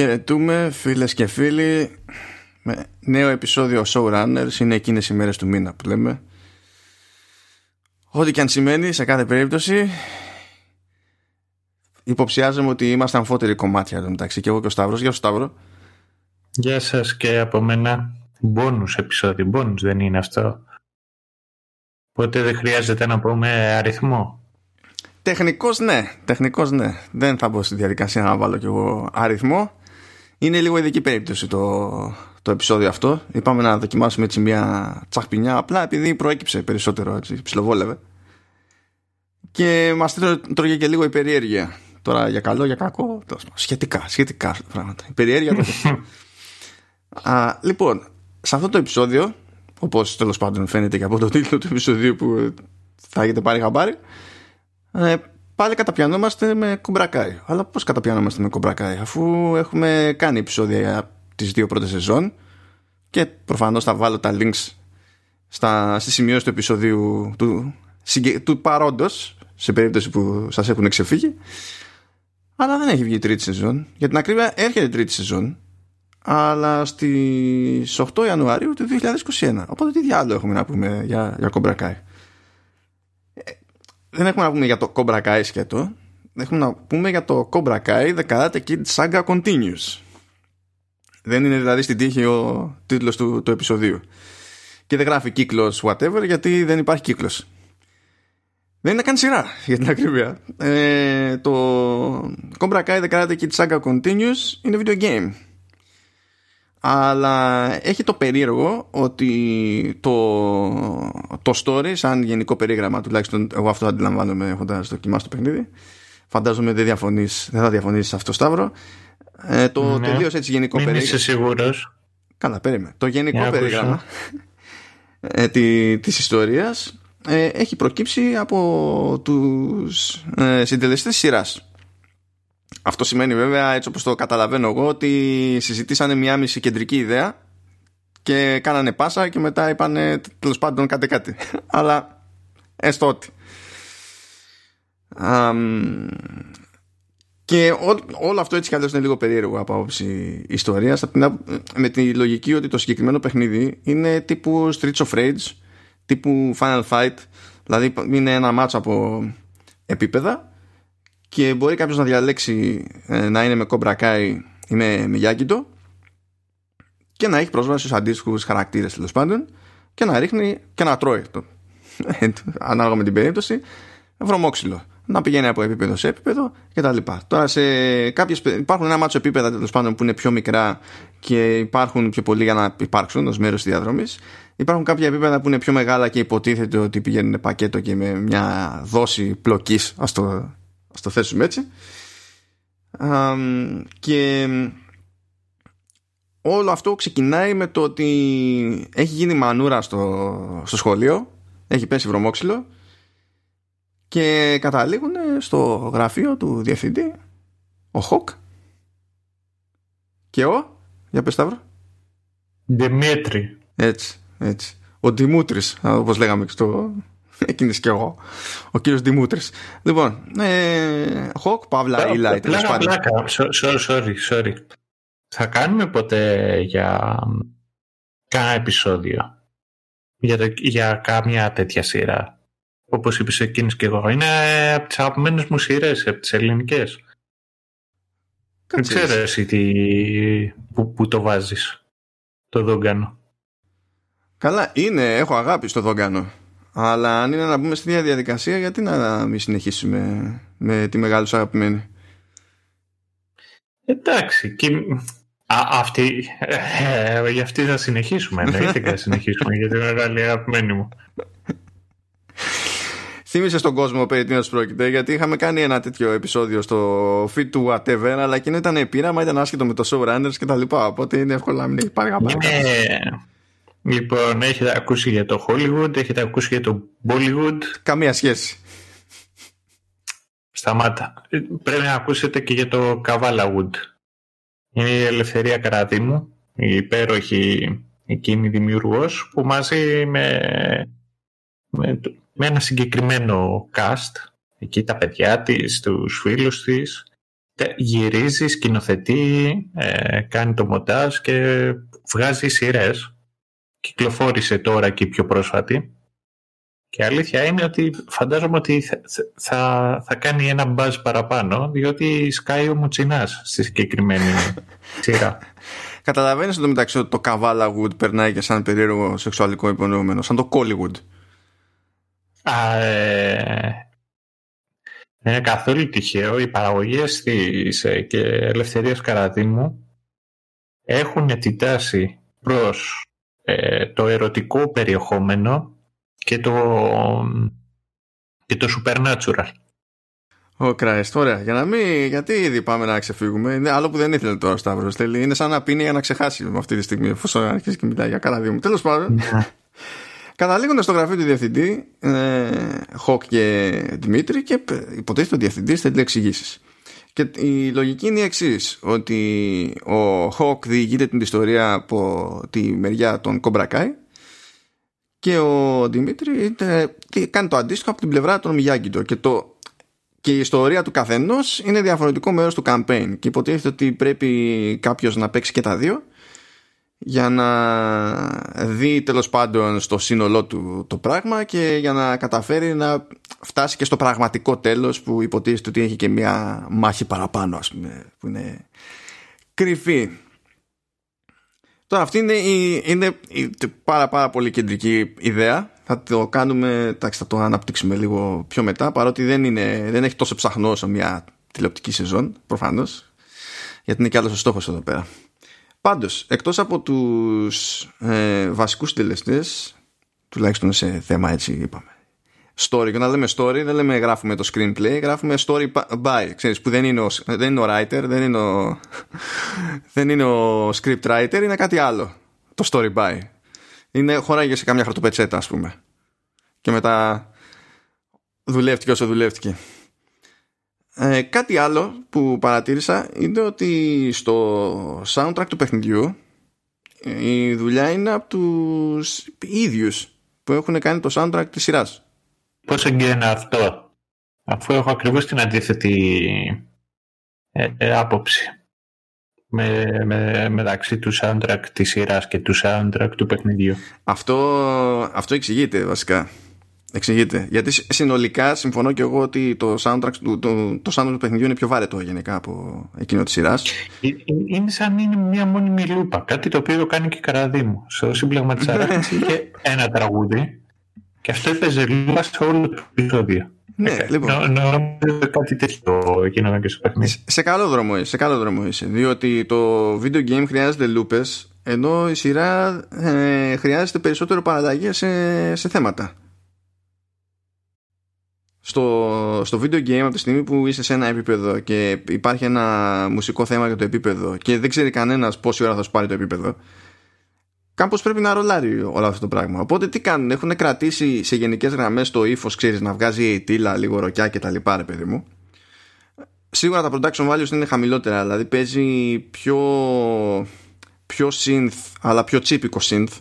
Χαιρετούμε φίλες και φίλοι με νέο επεισόδιο Showrunners είναι εκείνες οι μέρες του μήνα που λέμε Ό,τι και αν σημαίνει σε κάθε περίπτωση υποψιάζομαι ότι είμαστε αμφότεροι κομμάτια εδώ μεταξύ και εγώ και ο Σταύρος. Γεια σου Σταύρο. Γεια σας και από μένα μπόνους επεισόδιο, μπόνους δεν είναι αυτό. Οπότε δεν χρειάζεται να πούμε αριθμό. Τεχνικός ναι, τεχνικός ναι. Δεν θα μπω στη διαδικασία να βάλω κι εγώ αριθμό. Είναι λίγο ειδική περίπτωση το, το επεισόδιο αυτό. Είπαμε να δοκιμάσουμε έτσι μια τσαχπινιά απλά επειδή προέκυψε περισσότερο έτσι, ψιλοβόλευε. Και μας τρώγε και λίγο η περιέργεια. Τώρα για καλό, για κακό, σχετικά, σχετικά πράγματα. Η περιέργεια το Α, Λοιπόν, σε αυτό το επεισόδιο, όπως τέλος πάντων φαίνεται και από το τίτλο του επεισοδίου που θα έχετε πάρει χαμπάρι, ε, πάλι καταπιανόμαστε με κομπρακάι. Αλλά πώς καταπιανόμαστε με κομπρακάι, αφού έχουμε κάνει επεισόδια για τις δύο πρώτες σεζόν και προφανώς θα βάλω τα links στα, στη σημειώση του επεισοδίου του, του παρόντος σε περίπτωση που σας έχουν ξεφύγει. Αλλά δεν έχει βγει η τρίτη σεζόν. Για την ακρίβεια έρχεται η τρίτη σεζόν αλλά στις 8 Ιανουαρίου του 2021 οπότε τι διάλογο έχουμε να πούμε για, για κομπρακάι δεν έχουμε να πούμε για το Cobra Kai σκέτο. Έχουμε να πούμε για το Cobra Kai The Karate Kid Saga Continues. Δεν είναι δηλαδή στην τύχη ο τίτλος του, του επεισοδίου. Και δεν γράφει κύκλος whatever γιατί δεν υπάρχει κύκλος. Δεν είναι καν σειρά για την ακρίβεια. Ε, το Cobra Kai The Karate Kid Saga Continues είναι video game αλλά έχει το περίεργο ότι το, το story σαν γενικό περίγραμμα τουλάχιστον εγώ αυτό αντιλαμβάνομαι έχοντας δοκιμάσει το παιχνίδι φαντάζομαι δεν, διαφωνείς, δεν θα διαφωνήσεις αυτό Σταύρο. Ε, το ναι. τελείως έτσι γενικό Μην περίγραμμα. είσαι σίγουρος. Καλά περίμενε. Το γενικό περίγραμμα ε, τη, της ιστορίας ε, έχει προκύψει από τους ε, συντελεστές σειράς αυτό σημαίνει βέβαια έτσι όπως το καταλαβαίνω εγώ ότι συζητήσανε μια μισή κεντρική ιδέα και κάνανε πάσα και μετά είπανε τέλος πάντων κάτι κάτι. Αλλά έστω ότι. και όλο αυτό έτσι κι αλλιώς είναι λίγο περίεργο από άποψη ιστορίας με τη λογική ότι το συγκεκριμένο παιχνίδι είναι τύπου Streets of Rage τύπου Final Fight δηλαδή είναι ένα μάτσο από επίπεδα και μπορεί κάποιος να διαλέξει ε, να είναι με κομπρακάι ή με, με και να έχει πρόσβαση στους αντίστοιχους χαρακτήρες τέλος πάντων και να ρίχνει και να τρώει το, ανάλογα με την περίπτωση βρωμόξυλο να πηγαίνει από επίπεδο σε επίπεδο κτλ. Τώρα σε κάποιες, υπάρχουν ένα μάτσο επίπεδα τέλος πάντων που είναι πιο μικρά και υπάρχουν πιο πολλοί για να υπάρξουν ως μέρος της διαδρομής. Υπάρχουν κάποια επίπεδα που είναι πιο μεγάλα και υποτίθεται ότι πηγαίνουν πακέτο και με μια δόση πλοκής, ας το ας το θέσουμε έτσι. Και όλο αυτό ξεκινάει με το ότι έχει γίνει μανούρα στο, στο σχολείο έχει πέσει βρωμόξυλο και καταλήγουν στο γραφείο του διευθυντή ο Χοκ και ο για πες Σταύρο. Δημήτρη. Έτσι, έτσι. Ο Δημούτρης όπως λέγαμε στο, Εκείνης και εγώ. Ο κύριος Δημούτρης. Λοιπόν, ε, Χοκ, Παύλα, Ηλάι, τέλος πάντων. Sorry, sorry, sorry. Θα κάνουμε ποτέ για κάνα επεισόδιο; Για, το, για κάμια τέτοια σειρά; Όπως είπες εκείνης και εγώ. Είναι από τις αγαπημένες μου σειρές, από τις ελληνικές. Δεν ξέρω εσύ τι, που, που το βάζεις. Το δόγκανο. Καλά, είναι, έχω αγάπη στο δόγκανο. Αλλά αν είναι να μπούμε στη διαδικασία, γιατί να μην συνεχίσουμε με τη μεγάλη σου αγαπημένη; Εντάξει. Και... Α, αυτή, ε, για αυτή θα συνεχίσουμε. Εννοείται θα συνεχίσουμε για τη μεγάλη αγαπημένη μου. Θύμισε στον κόσμο περί τίνος πρόκειται γιατί είχαμε κάνει ένα τέτοιο επεισόδιο στο feed του whatever αλλά εκείνο ήταν πείραμα, ήταν άσχετο με το showrunners και τα λοιπά οπότε είναι εύκολο να μην έχει πάρει Λοιπόν, έχετε ακούσει για το Hollywood, έχετε ακούσει για το Bollywood. Καμία σχέση. Σταμάτα. Πρέπει να ακούσετε και για το Wood. Είναι η Ελευθερία Καραδίμου, η υπέροχη εκείνη δημιουργός, που μαζί με, με, με ένα συγκεκριμένο cast, εκεί τα παιδιά της, τους φίλους της, γυρίζει, σκηνοθετεί, ε, κάνει το μοντάζ και βγάζει σειρές. Κυκλοφόρησε τώρα και η πιο πρόσφατη. Και αλήθεια είναι ότι φαντάζομαι ότι θα, θα, θα κάνει ένα μπάζ παραπάνω, διότι σκάει ο Μουτσινάς στη συγκεκριμένη σειρά. Καταλαβαίνεις το μεταξύ ότι το Καβάλα Wood περνάει και σαν περίεργο σεξουαλικό υπονοούμενο, σαν το Collywood. Α, ε, είναι καθόλου τυχαίο. Οι παραγωγές της ε, και Ελευθερίας Καραδίμου έχουν ετιτάσει προς ε, το ερωτικό περιεχόμενο και το, και το supernatural. Ο oh, Christ, ωραία. Για να μην, γιατί ήδη πάμε να ξεφύγουμε. Είναι άλλο που δεν ήθελε τώρα ο Σταύρος. Είναι σαν να πίνει για να ξεχάσει με αυτή τη στιγμή, εφόσον αρχίσει και μιλάει για καραδίμου. Τέλος πάντων. Ναι. Καταλήγοντας στο γραφείο του διευθυντή, ε, Χοκ και Δημήτρη, και υποτίθεται ο διευθυντής θέλει εξηγήσεις. Και η λογική είναι η εξής: Ότι ο Χοκ διηγείται την ιστορία από τη μεριά των Κομπρακάι και ο Δημήτρη κάνει το αντίστοιχο από την πλευρά των Μιγιάγκητο. Και, το, και η ιστορία του καθενός είναι διαφορετικό μέρος του campaign. Και υποτίθεται ότι πρέπει κάποιος να παίξει και τα δύο για να δει τέλος πάντων στο σύνολό του το πράγμα και για να καταφέρει να φτάσει και στο πραγματικό τέλος που υποτίθεται ότι έχει και μια μάχη παραπάνω ας πούμε που είναι κρυφή. Τώρα αυτή είναι, η, είναι η πάρα πάρα πολύ κεντρική ιδέα. Θα το κάνουμε, θα το αναπτύξουμε λίγο πιο μετά παρότι δεν, είναι, δεν έχει τόσο ψαχνό όσο μια τηλεοπτική σεζόν προφανώς γιατί είναι και άλλος ο στόχος εδώ πέρα Πάντως, εκτός από τους ε, βασικούς συντελεστές, τουλάχιστον σε θέμα έτσι είπαμε, story, και να λέμε story δεν λέμε γράφουμε το screenplay, γράφουμε story by, ξέρεις, που δεν είναι ο, δεν είναι ο writer, δεν είναι ο, δεν είναι ο script writer, είναι κάτι άλλο, το story by. Είναι, χωράγε σε καμιά χαρτοπετσέτα, ας πούμε. Και μετά δουλεύτηκε όσο δουλεύτηκε. Ε, κάτι άλλο που παρατήρησα είναι ότι στο soundtrack του παιχνιδιού ε, η δουλειά είναι από τους ίδιους που έχουν κάνει το soundtrack της σειράς. Πώς εγκαίνε αυτό, αφού έχω ακριβώς την αντίθετη ε, ε, άποψη με, με, μεταξύ του soundtrack της σειράς και του soundtrack του παιχνιδιού. Αυτό, αυτό εξηγείται βασικά. Εξηγείται. Γιατί συνολικά συμφωνώ και εγώ ότι το soundtrack, το, το, το soundtrack του παιχνιδιού είναι πιο βάρετο γενικά από εκείνο της σειράς. Ε, ε, είναι σαν είναι μια μόνιμη λούπα. Κάτι το οποίο το κάνει και η Καραδίμου. Στο σύμπλεγμα της Αράκη είχε ένα τραγούδι και αυτό έπαιζε λούπα σε όλο το επεισόδιο. Ναι, ε, λοιπόν. Νομίζω κάτι τέτοιο εκείνο και στο παιχνίδι. Σε καλό δρόμο είσαι, σε καλό δρόμο είσαι. Διότι το video game χρειάζεται λούπες, ενώ η σειρά ε, χρειάζεται περισσότερο παραλλαγή σε, σε θέματα στο, στο video game από τη στιγμή που είσαι σε ένα επίπεδο και υπάρχει ένα μουσικό θέμα για το επίπεδο και δεν ξέρει κανένας πόση ώρα θα σου πάρει το επίπεδο κάπως πρέπει να ρολάρει όλο αυτό το πράγμα. Οπότε τι κάνουν, έχουν κρατήσει σε γενικές γραμμές το ύφος, ξέρεις, να βγάζει η τίλα, λίγο ροκιά και τα λοιπά, ρε παιδί μου. Σίγουρα τα production values είναι χαμηλότερα, δηλαδή παίζει πιο, πιο synth, αλλά πιο τσίπικο synth.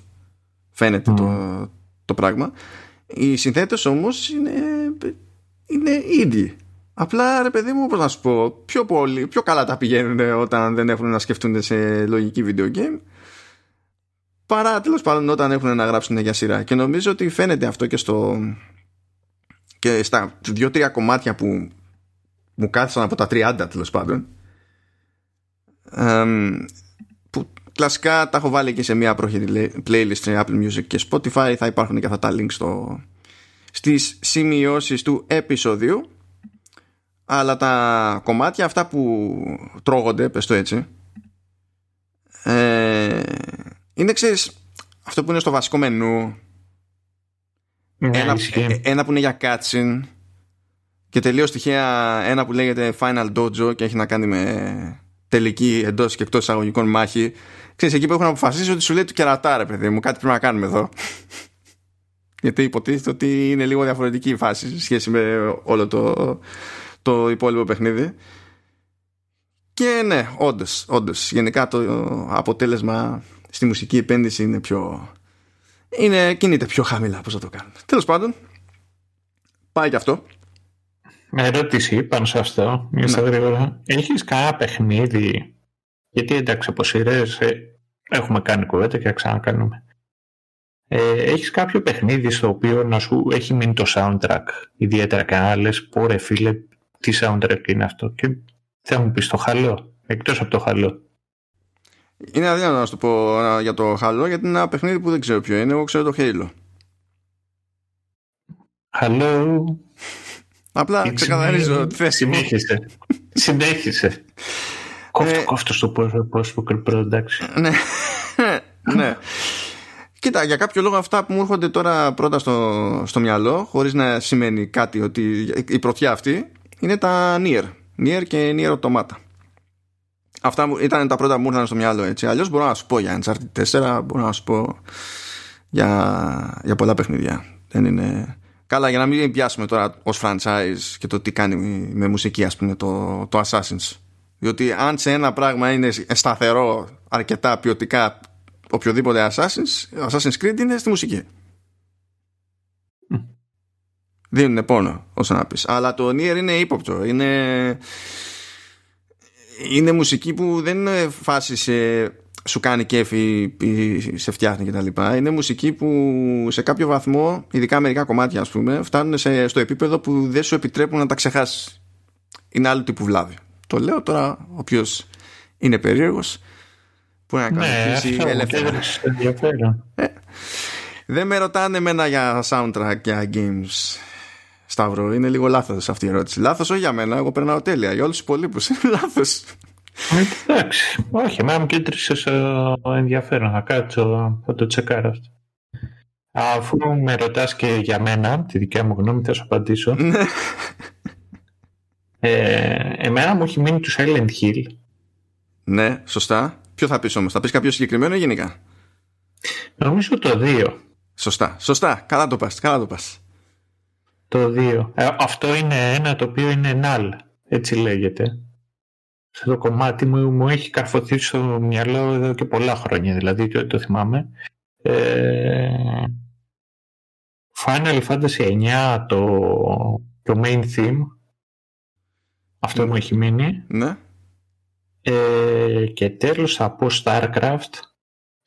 Φαίνεται το, το πράγμα. Οι συνθέτες όμως είναι είναι indie. Απλά ρε παιδί μου, πώς να σου πω, πιο, πολύ, πιο καλά τα πηγαίνουν όταν δεν έχουν να σκεφτούν σε λογική video game παρά τέλος πάντων όταν έχουν να γράψουν για σειρά. Και νομίζω ότι φαίνεται αυτό και στο. και στα δύο-τρία κομμάτια που μου κάθισαν από τα 30 τέλος πάντων. που κλασικά τα έχω βάλει και σε μια πρόχειρη playlist σε Apple Music και Spotify. Θα υπάρχουν και αυτά τα links στο, στις σημειώσεις του επεισοδίου. Αλλά τα κομμάτια αυτά που τρώγονται, πες το έτσι ε, είναι ξέρεις αυτό που είναι στο βασικό μενού. Ναι, ένα, ε, ένα που είναι για cutscene. Και τελείως τυχαία ένα που λέγεται Final Dojo και έχει να κάνει με τελική εντός και εκτός εισαγωγικών μάχη. Ξέρεις εκεί που έχουν αποφασίσει ότι σου λέει του κερατά παιδί μου κάτι πρέπει να κάνουμε εδώ γιατί υποτίθεται ότι είναι λίγο διαφορετική η φάση σε σχέση με όλο το, το υπόλοιπο παιχνίδι. Και ναι, όντως, όντως, γενικά το αποτέλεσμα στη μουσική επένδυση είναι πιο. Είναι, κινείται πιο χαμηλά, πώς θα το κάνουμε. Τέλος πάντων, πάει και αυτό. Ερώτηση πάνω σε αυτό, μια ναι. γρήγορα. Έχεις κανένα παιχνίδι, γιατί εντάξει από σειρές ε, έχουμε κάνει κουβέντα και θα ξανακάνουμε. Ε, έχεις κάποιο παιχνίδι στο οποίο να σου έχει μείνει το soundtrack ιδιαίτερα και να λες πω ρε φίλε τι soundtrack είναι αυτό και θα μου πεις το χαλό εκτός από το χαλό είναι αδύνατο να σου το πω για το χαλό γιατί είναι ένα παιχνίδι που δεν ξέρω ποιο είναι εγώ ξέρω το Halo. Hello Απλά ξεκαθαρίζω τη θέση μου. Συνέχισε. Συνέχισε. Κόφτω, ε, κόφτω στο Power Pro εντάξει. Ναι. Ναι Κοίτα, για κάποιο λόγο αυτά που μου έρχονται τώρα πρώτα στο, στο μυαλό, χωρίς να σημαίνει κάτι ότι η πρωτιά αυτή, είναι τα Nier. Nier και Nier Automata. Αυτά ήταν τα πρώτα που μου ήρθαν στο μυαλό έτσι. Αλλιώς μπορώ να σου πω για Uncharted 4, μπορώ να σου πω για, για πολλά παιχνίδια. Δεν είναι... Καλά, για να μην πιάσουμε τώρα ως franchise και το τι κάνει με μουσική, ας πούμε, το, το Assassin's. Διότι αν σε ένα πράγμα είναι σταθερό αρκετά ποιοτικά οποιοδήποτε Assassin's, Assassin's Creed είναι στη μουσική. Mm. Δίνουν πόνο, όσο να πεις. Αλλά το Nier είναι ύποπτο. Είναι, είναι μουσική που δεν είναι φάση σε σου κάνει κέφι ή σε φτιάχνει κτλ. Είναι μουσική που σε κάποιο βαθμό, ειδικά μερικά κομμάτια ας πούμε, φτάνουν σε, στο επίπεδο που δεν σου επιτρέπουν να τα ξεχάσεις. Είναι άλλο τύπου βλάβη. Το λέω τώρα, όποιος είναι περίεργος που να ακολουθήσει ναι, ελεύθερα. Ε, δεν με ρωτάνε εμένα για soundtrack και για games. Σταύρο, είναι λίγο λάθος αυτή η ερώτηση. Λάθος όχι για μένα, εγώ περνάω τέλεια. Για όλους τους υπολείπους είναι λάθος. Εντάξει. Όχι, εμένα μου κέντρισε ενδιαφέρον. Θα κάτσω, θα το τσεκάρω αυτό. Αφού με ρωτάς και για μένα, τη δικιά μου γνώμη, θα σου απαντήσω. Ναι. ε, εμένα μου έχει μείνει τους Silent Hill. Ναι, σωστά. Ποιο θα πεις όμως, θα πεις κάποιο συγκεκριμένο ή γενικά; Νομίζω το 2. Σωστά, σωστά, καλά το πας, καλά το πας. Το 2. Ε, αυτό είναι ένα το οποίο είναι null, έτσι λέγεται. Σε το κομμάτι μου, μου έχει καρφωθεί στο μυαλό εδώ και πολλά χρόνια, δηλαδή το, το θυμάμαι. Ε, Final Fantasy 9 το, το main theme αυτό μου έχει μείνει. Ναι. Ε, και τέλος θα πω Starcraft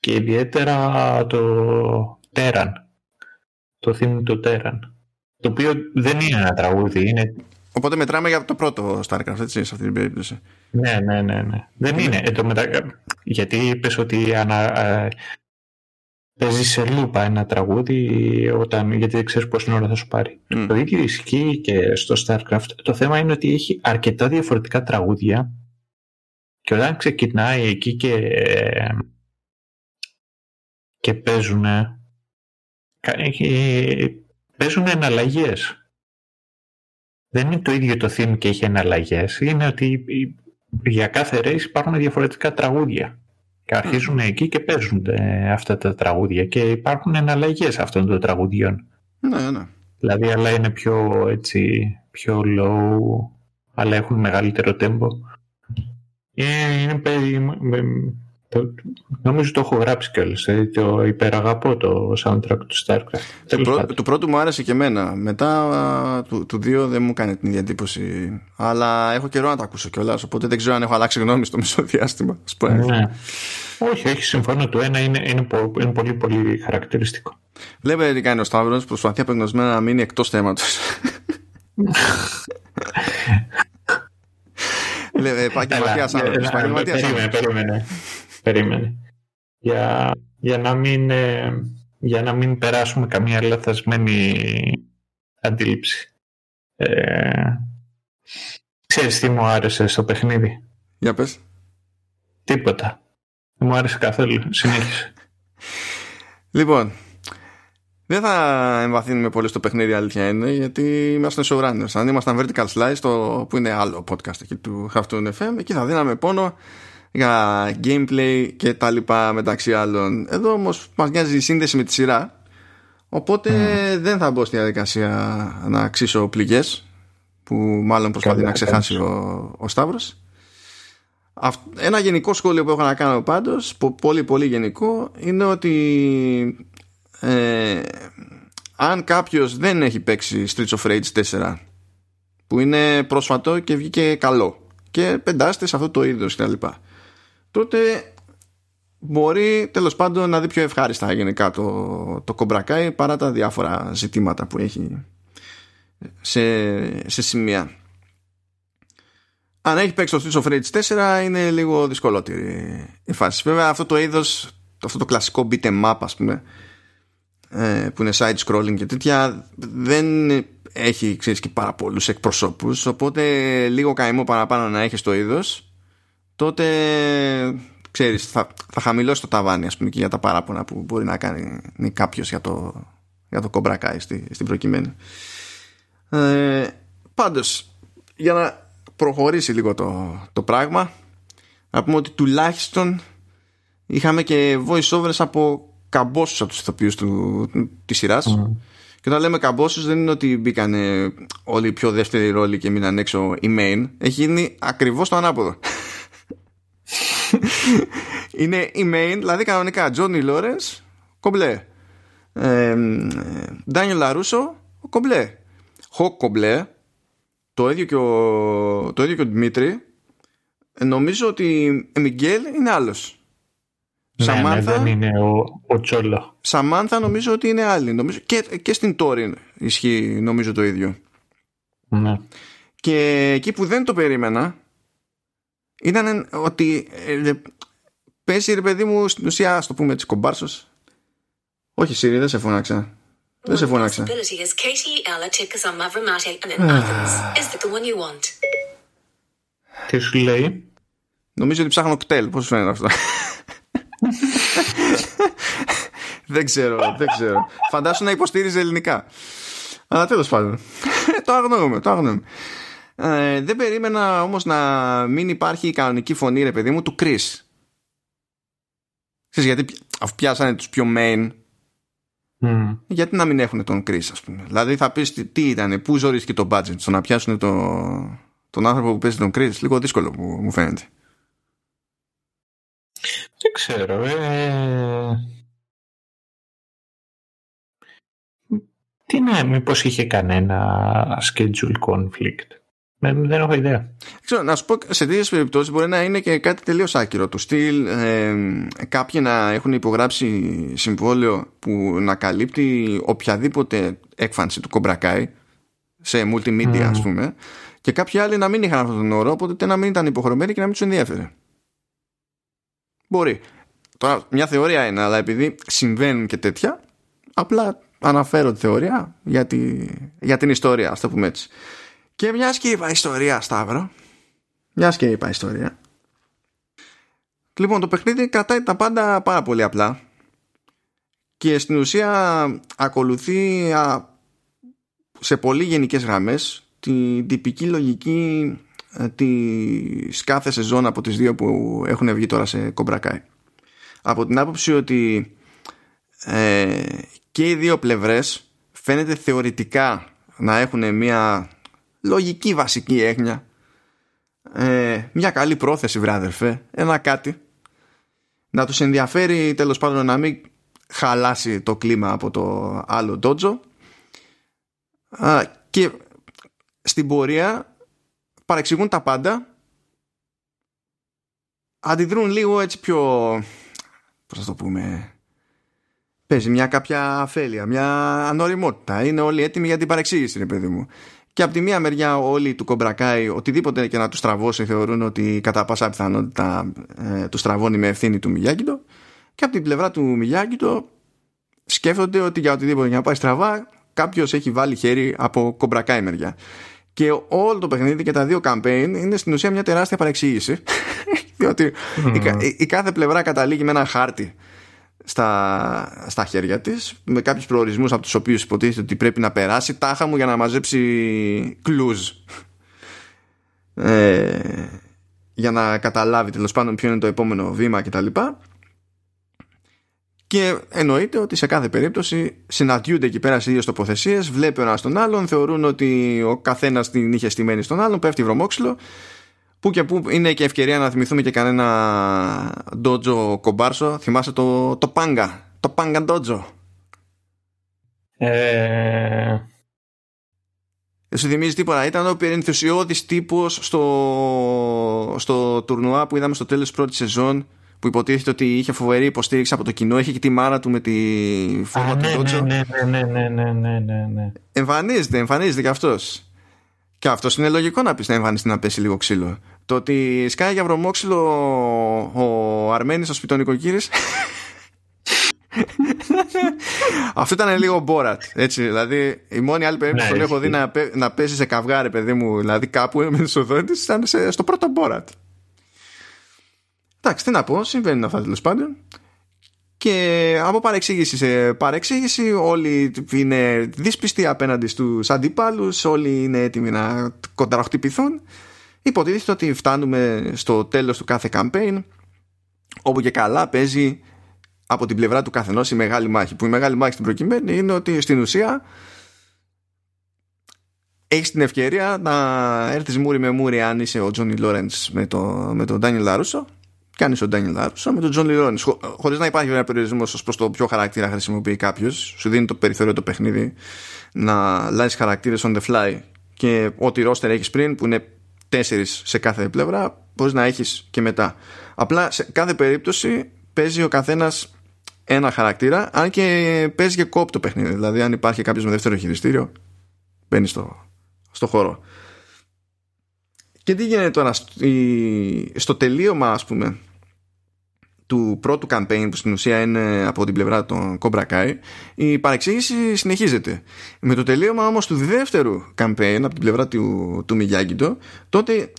και ιδιαίτερα το Terran. Το θύμιο του Terran. Το οποίο δεν είναι ένα τραγούδι, είναι... Οπότε μετράμε για το πρώτο Starcraft, έτσι, σε αυτή την περίπτωση. Ναι, ναι, ναι. ναι. Δεν είναι. Ε, το μετα... Γιατί είπες ότι ανα... Ε, παίζει σε λούπα ένα τραγούδι όταν... γιατί δεν ξέρεις πόση ώρα θα σου πάρει. Το ίδιο ισχύει και στο Starcraft. Το θέμα είναι ότι έχει αρκετά διαφορετικά τραγούδια και όταν ξεκινάει εκεί και, και παίζουν, παίζουν εναλλαγές. Δεν είναι το ίδιο το theme και έχει εναλλαγές. Είναι ότι για κάθε race υπάρχουν διαφορετικά τραγούδια. Και αρχίζουν εκεί και παίζουν αυτά τα τραγούδια και υπάρχουν εναλλαγές αυτών των τραγουδιών. Ναι, ναι. Δηλαδή, αλλά είναι πιο έτσι, πιο low, αλλά έχουν μεγαλύτερο tempo. Ε, είναι, είναι, το, νομίζω το έχω γράψει κιόλας. Ε, το υπεραγαπώ το soundtrack του StarCraft. Το, πρω, το πρώτο μου άρεσε και εμένα. Μετά του, του δύο δεν μου κάνει την ίδια εντύπωση. Αλλά έχω καιρό να το ακούσω κιόλας. Οπότε δεν ξέρω αν έχω αλλάξει γνώμη στο μισό διάστημα. Ναι. Όχι, όχι, συμφωνώ. Το ένα είναι, είναι, είναι πολύ, πολύ χαρακτηριστικό. Βλέπετε τι κάνει ο Σταύρος. Προσπαθεί απεγνωσμένα να μείνει εκτός θέματος. Επαγγελματία Περίμενε, περίμενε. περίμενε. Για, για, να μην, ε, για να μην περάσουμε καμία λαθασμένη αντίληψη. Ε, ξέρεις τι μου άρεσε στο παιχνίδι; Για πες. Τίποτα. Δεν μου άρεσε καθόλου. Συνέχισε. λοιπόν, δεν θα εμβαθύνουμε πολύ στο παιχνίδι, αλήθεια είναι, γιατί είμαστε showrunners. Αν ήμασταν Vertical Slice, το, που είναι άλλο podcast εκεί του Have FM, εκεί θα δίναμε πόνο για gameplay και τα λοιπά μεταξύ άλλων. Εδώ όμως μας νοιάζει η σύνδεση με τη σειρά. Οπότε mm. δεν θα μπω στη διαδικασία να αξίσω πληγές που μάλλον προσπαθεί να ξεχάσει ο, ο Σταύρος. Ένα γενικό σχόλιο που έχω να κάνω πάντως, πολύ πολύ γενικό, είναι ότι ε, αν κάποιος δεν έχει παίξει Streets of Rage 4 που είναι πρόσφατο και βγήκε καλό και πεντάστες σε αυτό το είδος κτλ. Τότε μπορεί τέλος πάντων να δει πιο ευχάριστα γενικά το, το κομπρακάι παρά τα διάφορα ζητήματα που έχει σε, σε σημεία. Αν έχει παίξει το Streets of Rage 4 είναι λίγο δυσκολότερη η φάση. Βέβαια αυτό το είδος, αυτό το κλασικό beat em up ας πούμε, ε, που είναι side scrolling και τέτοια δεν έχει ξέρεις και πάρα πολλούς εκπροσώπους οπότε λίγο καημό παραπάνω να έχεις το είδος τότε ξέρεις θα, θα χαμηλώσει το ταβάνι ας πούμε και για τα παράπονα που μπορεί να κάνει κάποιος για το, για το κομπρακάι στη, στην προκειμένη. Ε, πάντως για να προχωρήσει λίγο το, το πράγμα να πούμε ότι τουλάχιστον είχαμε και voice overs από καμπόσους από τους ηθοποιούς του, της σειράς. Και όταν λέμε καμπόσους δεν είναι ότι μπήκαν όλοι οι πιο δεύτεροι ρόλοι και μείναν έξω η main. Έχει γίνει ακριβώς το ανάποδο. Είναι η main δηλαδή κανονικά Johnny Lawrence κομπλέ. Ε, Daniel LaRusso κομπλέ. Χοκ κομπλέ. Το ίδιο και ο, το ίδιο και ο Δημήτρη. Νομίζω ότι ο Μιγγέλ είναι άλλος ναι, ναι, Σαμάνθα, δεν είναι ο, ο Τσόλο. Σαμάνθα νομίζω ότι είναι άλλη. Νομίζω, και, και στην Τόριν ισχύει νομίζω το ίδιο. Ναι. Και εκεί που δεν το περίμενα ήταν ότι ε, πέσει ρε παιδί μου στην ουσία, ας το πούμε έτσι, κομπάρσος. Όχι, Σύρι, δεν σε φώναξα. Δεν σε φώναξα. Τι σου λέει; Νομίζω ότι ψάχνω κτέλ. Πώς φαίνεται αυτό; Δεν ξέρω, δεν ξέρω. Φαντάσου να υποστήριζε ελληνικά. Αλλά τέλος πάντων. το αγνοούμε, το αγνοούμε. Ε, δεν περίμενα όμως να μην υπάρχει η κανονική φωνή ρε παιδί μου του Chris Ξέρεις γιατί αφού πιάσανε τους πιο main mm. γιατί να μην έχουν τον Chris ας πούμε δηλαδή θα πεις τι, τι ήταν, πού ζωρίστηκε το budget στο να πιάσουν το, τον άνθρωπο που παίζει τον Chris λίγο δύσκολο που μου φαίνεται δεν ξέρω. Ε... Τι να, μήπως είχε κανένα schedule conflict. Δεν, δεν έχω ιδέα. Ξέρω, να σου πω σε τέτοιε περιπτώσεις μπορεί να είναι και κάτι τελείως άκυρο. Το στυλ ε, κάποιοι να έχουν υπογράψει συμβόλαιο που να καλύπτει οποιαδήποτε έκφανση του κομπρακάι σε multimedia, mm. α πούμε, και κάποιοι άλλοι να μην είχαν αυτόν τον όρο, οπότε να μην ήταν υποχρεωμένοι και να μην τους ενδιαφέρε. Μπορεί. Τώρα, μια θεωρία είναι, αλλά επειδή συμβαίνουν και τέτοια, απλά αναφέρω τη θεωρία για, τη, για την ιστορία, ας το πούμε έτσι. Και μιας και είπα ιστορία, Σταύρο. Μιας και είπα ιστορία. Λοιπόν, το παιχνίδι κρατάει τα πάντα πάρα πολύ απλά. Και στην ουσία ακολουθεί σε πολύ γενικές γραμμές την τυπική λογική ε, της κάθε σεζόν από τις δύο που έχουν βγει τώρα σε κομπρακάι. Από την άποψη ότι ε, και οι δύο πλευρές φαίνεται θεωρητικά να έχουν μια λογική βασική έγνοια. Ε, μια καλή πρόθεση βράδερφε ένα κάτι. Να τους ενδιαφέρει τέλος πάντων να μην χαλάσει το κλίμα από το άλλο ντότζο. Και στην πορεία παρεξηγούν τα πάντα. Αντιδρούν λίγο έτσι πιο πώς θα το πούμε παίζει μια κάποια αφέλεια μια ανοριμότητα. Είναι όλοι έτοιμοι για την παρεξήγηση ρε παιδί μου. Και από τη μία μεριά όλοι του κομπρακάει οτιδήποτε και να του στραβώσει θεωρούν ότι κατά πάσα πιθανότητα ε, του στραβώνει με ευθύνη του Μιγιάκητο. Και από την πλευρά του Μιγιάκητο σκέφτονται ότι για οτιδήποτε για να πάει στραβά κάποιος έχει βάλει χέρι από κομπρακάι μεριά. Και όλο το παιχνίδι και τα δύο campaign είναι στην ουσία μια τεράστια παρεξήγηση. Διότι η, η, κάθε πλευρά καταλήγει με ένα χάρτη στα, στα χέρια της με κάποιους προορισμούς από τους οποίους υποτίθεται ότι πρέπει να περάσει τάχα μου για να μαζέψει κλουζ ε, για να καταλάβει τέλος πάντων ποιο είναι το επόμενο βήμα κτλ. Και εννοείται ότι σε κάθε περίπτωση συναντιούνται εκεί πέρα σε δύο τοποθεσίες, βλέπει ο ένας τον άλλον, θεωρούν ότι ο καθένας την είχε στημένη στον άλλον, πέφτει βρωμόξυλο. Που και που είναι και ευκαιρία να θυμηθούμε και κανένα ντότζο κομπάρσο. Θυμάσαι το, το πάγκα, το πάγκα ντότζο. Ε... Δεν σου θυμίζει τίποτα; Ήταν ο περιενθουσιώδης τύπος στο, στο τουρνουά που είδαμε στο τέλος της πρώτης σεζόν που υποτίθεται ότι είχε φοβερή υποστήριξη από το κοινό, είχε και τη μάνα του με τη φόρμα του ναι, ναι, ναι, ναι, ναι, ναι, ναι, ναι. Εμφανίζεται, εμφανίζεται και αυτός. Και αυτός είναι λογικό να πεις να εμφανιστεί να πέσει λίγο ξύλο. Το ότι σκάει για βρωμόξυλο ο Αρμένης ο σπιτονικοκύρης αυτό ήταν λίγο μπόρατ. Έτσι, δηλαδή, η μόνη άλλη περίπτωση που ναι, έχω δει να, να παίζει σε καυγάρι, παιδί μου, δηλαδή κάπου με τι οδόντε, ήταν στο πρώτο μπόρατ. Εντάξει, τι να πω, συμβαίνει αυτά τέλος πάντων. Και από παρεξήγηση σε παρεξήγηση, όλοι είναι δύσπιστοι απέναντι στους αντιπάλου, όλοι είναι έτοιμοι να κονταροχτυπηθούν. Υποτίθεται ότι φτάνουμε στο τέλος του κάθε campaign, όπου και καλά παίζει από την πλευρά του καθενός η μεγάλη μάχη. Που η μεγάλη μάχη στην προκειμένη είναι ότι στην ουσία έχεις την ευκαιρία να έρθεις μούρι με μούρι αν είσαι ο Τζόνι Λόρεντς με, το, με τον Ντάνιελ Λαρούσο και αν είσαι ο Ντάνιελ Λαρούσο με τον Τζόνι Λόρεντς χω, χωρίς να υπάρχει ένα περιορισμός ως προς το ποιο χαρακτήρα χρησιμοποιεί κάποιος. σου δίνει το περιθώριο το παιχνίδι να λάβει χαρακτήρες on the fly και ό,τι ρόστερ έχεις πριν που είναι τέσσερις σε κάθε πλευρά μπορείς να έχεις και μετά απλά σε κάθε περίπτωση παίζει ο καθένας ένα χαρακτήρα, αν και παίζει και κόπ το παιχνίδι. Δηλαδή, αν υπάρχει κάποιος με δεύτερο χειριστήριο, μπαίνει στο, στο χώρο. Και τι γίνεται τώρα στο τελείωμα, ας πούμε, του πρώτου campaign που στην ουσία είναι από την πλευρά των Cobra Kai η παρεξήγηση συνεχίζεται με το τελείωμα όμως του δεύτερου campaign από την πλευρά του, του Miyagi τότε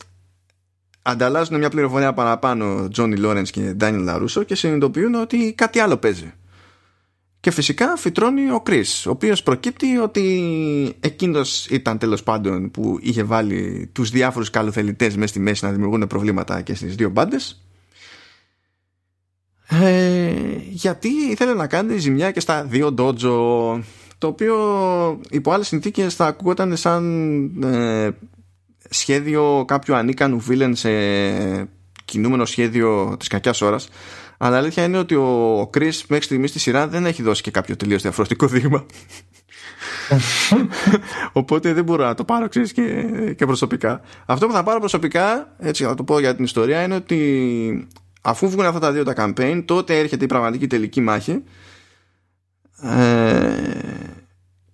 ανταλλάσσουν μια πληροφορία παραπάνω Τζόνι Λόρενς και Ντάνιλ Λαρούσο και συνειδητοποιούν ότι κάτι άλλο παίζει. Και φυσικά φυτρώνει ο Κρίς, ο οποίος προκύπτει ότι εκείνος ήταν τέλος πάντων που είχε βάλει τους διάφορους καλοθελητές μέσα στη μέση να δημιουργούν προβλήματα και στις δύο μπάντες. Ε, γιατί ήθελε να κάνει ζημιά και στα δύο ντότζο το οποίο υπό άλλες συνθήκες θα ακούγονταν σαν ε, σχέδιο κάποιου ανίκανου βίλεν σε κινούμενο σχέδιο της κακιάς ώρας. Αλλά αλήθεια είναι ότι ο Chris μέχρι στιγμής στη σειρά δεν έχει δώσει και κάποιο τελείως διαφορετικό δείγμα. Οπότε δεν μπορώ να το πάρω ξέρεις, και, και προσωπικά. Αυτό που θα πάρω προσωπικά έτσι θα το πω για την ιστορία είναι ότι αφού βγουν αυτά τα δύο τα campaign τότε έρχεται η πραγματική τελική μάχη ε,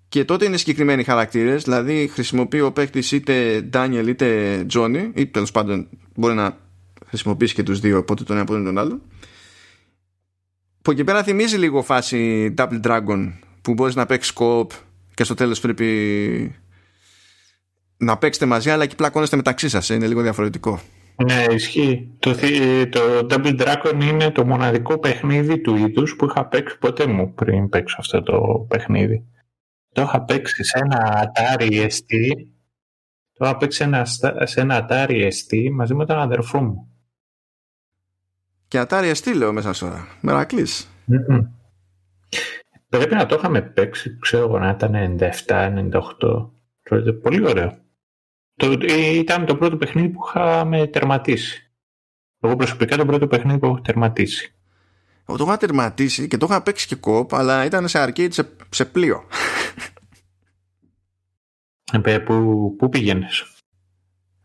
και τότε είναι συγκεκριμένοι χαρακτήρες, δηλαδή χρησιμοποιεί ο παίκτης είτε Daniel είτε Johnny, ή τέλος πάντων μπορεί να χρησιμοποιήσει και τους δύο, οπότε τον ένα από τον άλλο. Που εκεί πέρα θυμίζει λίγο φάση Double Dragon, που μπορείς να παίξεις scope και στο τέλος πρέπει να παίξετε μαζί, αλλά εκεί πλακώνεστε μεταξύ σας. Είναι λίγο διαφορετικό. Ναι, ισχύει. Το, το Double Dragon είναι το μοναδικό παιχνίδι του είδους που είχα παίξει ποτέ μου πριν παίξω αυτό το παιχνίδι. Το είχα παίξει σε ένα Atari ST. Το είχα παίξει ένα, σε ένα Atari ST μαζί με τον αδερφό μου. Και Atari ST λέω μέσα τώρα. Μερακλής. Πρέπει να το είχαμε παίξει, ξέρω εγώ, να ήταν 97-98. Πολύ ωραίο. Το, ήταν το πρώτο παιχνίδι που είχαμε τερματίσει. Εγώ προσωπικά το πρώτο παιχνίδι που έχω τερματίσει. Εγώ το είχα τερματίσει και το είχα παίξει και κόπ, αλλά ήταν σε arcade σε, σε πλοίο. Ε, πού, πού πήγαινες;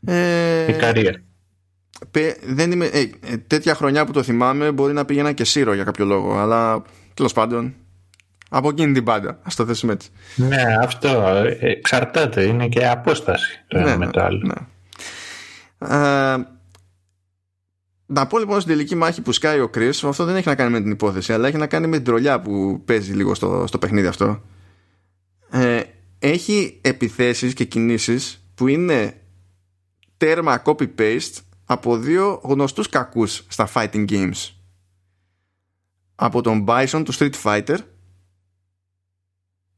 Ε, Ικαρία. Δεν είμαι, ε, ε, τέτοια χρονιά που το θυμάμαι μπορεί να πήγαινα και Σύρο για κάποιο λόγο, αλλά τέλος πάντων από εκείνη την πάντα, ας το θέσουμε έτσι. Ναι, αυτό ε, εξαρτάται, είναι και απόσταση το ένα ναι, με το άλλο. Ναι. Ε, να πω λοιπόν στην τελική μάχη που σκάει ο Κρι, αυτό δεν έχει να κάνει με την υπόθεση, αλλά έχει να κάνει με την τρολιά που παίζει λίγο στο, στο παιχνίδι αυτό. Ε, έχει επιθέσεις και κινήσεις που είναι τέρμα copy-paste από δύο γνωστούς κακούς στα fighting games. Από τον Bison του Street Fighter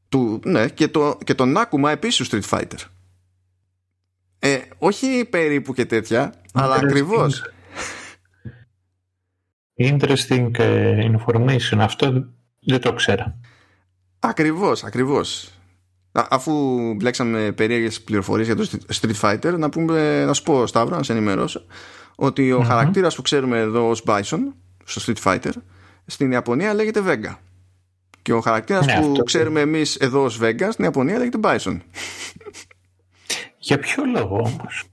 του, ναι, και, το, και τον Nakuma επίσης του Street Fighter. Ε, όχι περίπου και τέτοια, αλλά ακριβώς. Interesting ε, information. Αυτό δεν το ξέρα. Ακριβώς, ακριβώς αφού μπλέξαμε περίεργες πληροφορίες για το Street Fighter, να, πούμε, να σου πω, Σταύρο, να σε ενημερώσω, ότι ο mm χαρακτήρας που ξέρουμε εδώ ως Bison στο Street Fighter στην Ιαπωνία λέγεται Vega. Και ο χαρακτήρας ναι, που ξέρουμε εμείς εδώ ως Vega στην Ιαπωνία λέγεται Bison. Για ποιο λόγο όμως;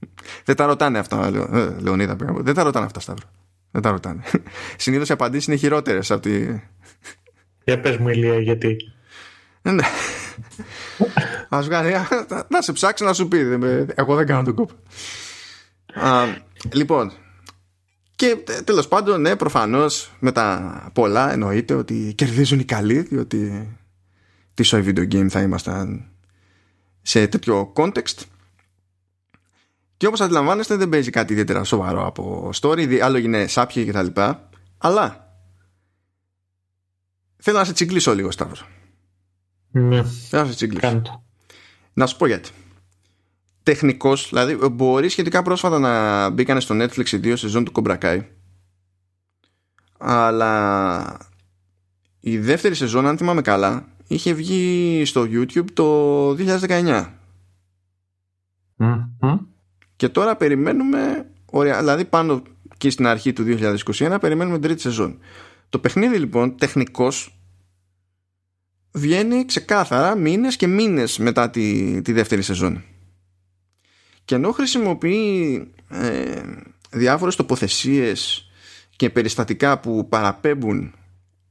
Δεν τα ρωτάνε αυτά, ε, Λεωνίδα. Δεν τα ρωτάνε αυτά, Σταύρο. Δεν τα ρωτάνε. Συνήθως οι απαντήσεις είναι χειρότερες από τη... Για πες μου, Ηλία, γιατί. Ναι. Ας βγάλει, να σε ψάξει να σου πει. Εγώ δεν κάνω τον κόπο. Λοιπόν, και τέλος πάντων, ναι, προφανώς με τα πολλά εννοείται ότι κερδίζουν οι καλοί, διότι τι σοϊ video game θα ήμασταν σε τέτοιο context. Και όπως αντιλαμβάνεστε δεν παίζει κάτι ιδιαίτερα σοβαρό από story, άλλο είναι σάπια και τα λοιπά. Αλλά θέλω να σε τσιγκλίσω λίγο Σταύρο. Ναι. Θέλω να σε τσιγκλίσω. Να σου πω γιατί. Τεχνικός, δηλαδή μπορεί σχετικά πρόσφατα να μπήκανε στο Netflix οι δύο σεζόν του Cobra αλλά η δεύτερη σεζόν αν θυμάμαι καλά είχε βγει στο YouTube το 2019 και τώρα περιμένουμε ωραία, δηλαδή πάνω και στην αρχή του 2021 περιμένουμε τρίτη σεζόν. Το παιχνίδι λοιπόν τεχνικός βγαίνει ξεκάθαρα μήνες και μήνες μετά τη, τη δεύτερη σεζόν και ενώ χρησιμοποιεί ε, διάφορες τοποθεσίες και περιστατικά που παραπέμπουν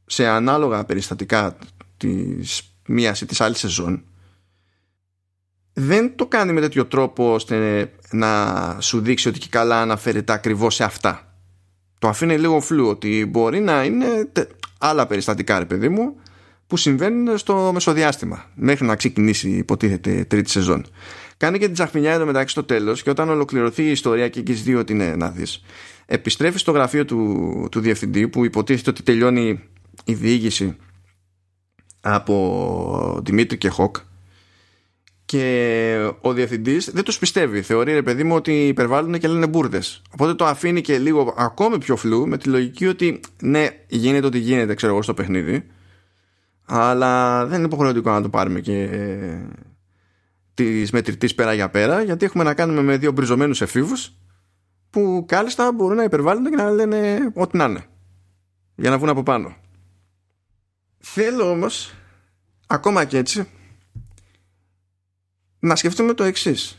σε ανάλογα περιστατικά της μίας ή της άλλης σεζόν δεν το κάνει με τέτοιο τρόπο ώστε να σου δείξει ότι και καλά αναφέρεται ακριβώς σε αυτά. Το αφήνει λίγο φλού ότι μπορεί να είναι άλλα περιστατικά ρε παιδί μου που συμβαίνουν στο μεσοδιάστημα μέχρι να ξεκινήσει υποτίθεται τρίτη σεζόν. Κάνει και την τσαχμινιά εδώ μεταξύ στο τέλος και όταν ολοκληρωθεί η ιστορία και έχεις δει ότι είναι να δεις επιστρέφεις στο γραφείο του, του διευθυντή που υποτίθεται ότι τελειώνει η διήγηση από Δημήτρη και Χοκ και ο διευθυντής δεν τους πιστεύει. Θεωρεί, ρε παιδί μου, ότι υπερβάλλουν και λένε μπουρδες. Οπότε το αφήνει και λίγο ακόμη πιο φλού με τη λογική ότι ναι, γίνεται ό,τι γίνεται, ξέρω εγώ, στο παιχνίδι. Αλλά δεν είναι υποχρεωτικό να το πάρουμε και ε, της μετρητής πέρα για πέρα, γιατί έχουμε να κάνουμε με δύο μπριζωμένους εφήβους που κάλλιστα μπορούν να υπερβάλλουν και να λένε ό,τι να είναι. Για να βγουν από πάνω. Θέλω όμως, ακόμα και έτσι, να σκεφτούμε το εξής.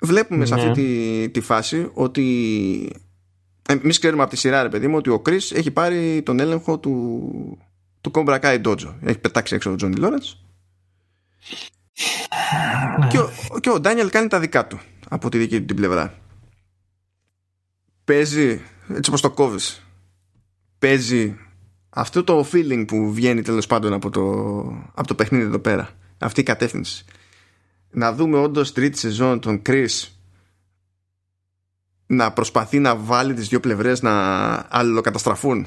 Βλέπουμε σε αυτή ναι. τη, τη φάση ότι εμεί ξέρουμε από τη σειρά, ρε παιδί μου, ότι ο Κρι έχει πάρει τον έλεγχο του, του Cobra Kai Dojo. Έχει πετάξει έξω τον Τζόνι Λόρετ. Ναι. Και, ο, και ο Ντάνιελ κάνει τα δικά του από τη δική του την πλευρά. Παίζει, έτσι όπως το κόβεις, παίζει αυτό το feeling που βγαίνει τέλος πάντων από το, από το παιχνίδι εδώ πέρα. Αυτή η κατεύθυνση να δούμε όντως τρίτη σεζόν τον Chris να προσπαθεί να βάλει τις δύο πλευρές να αλληλοκαταστραφούν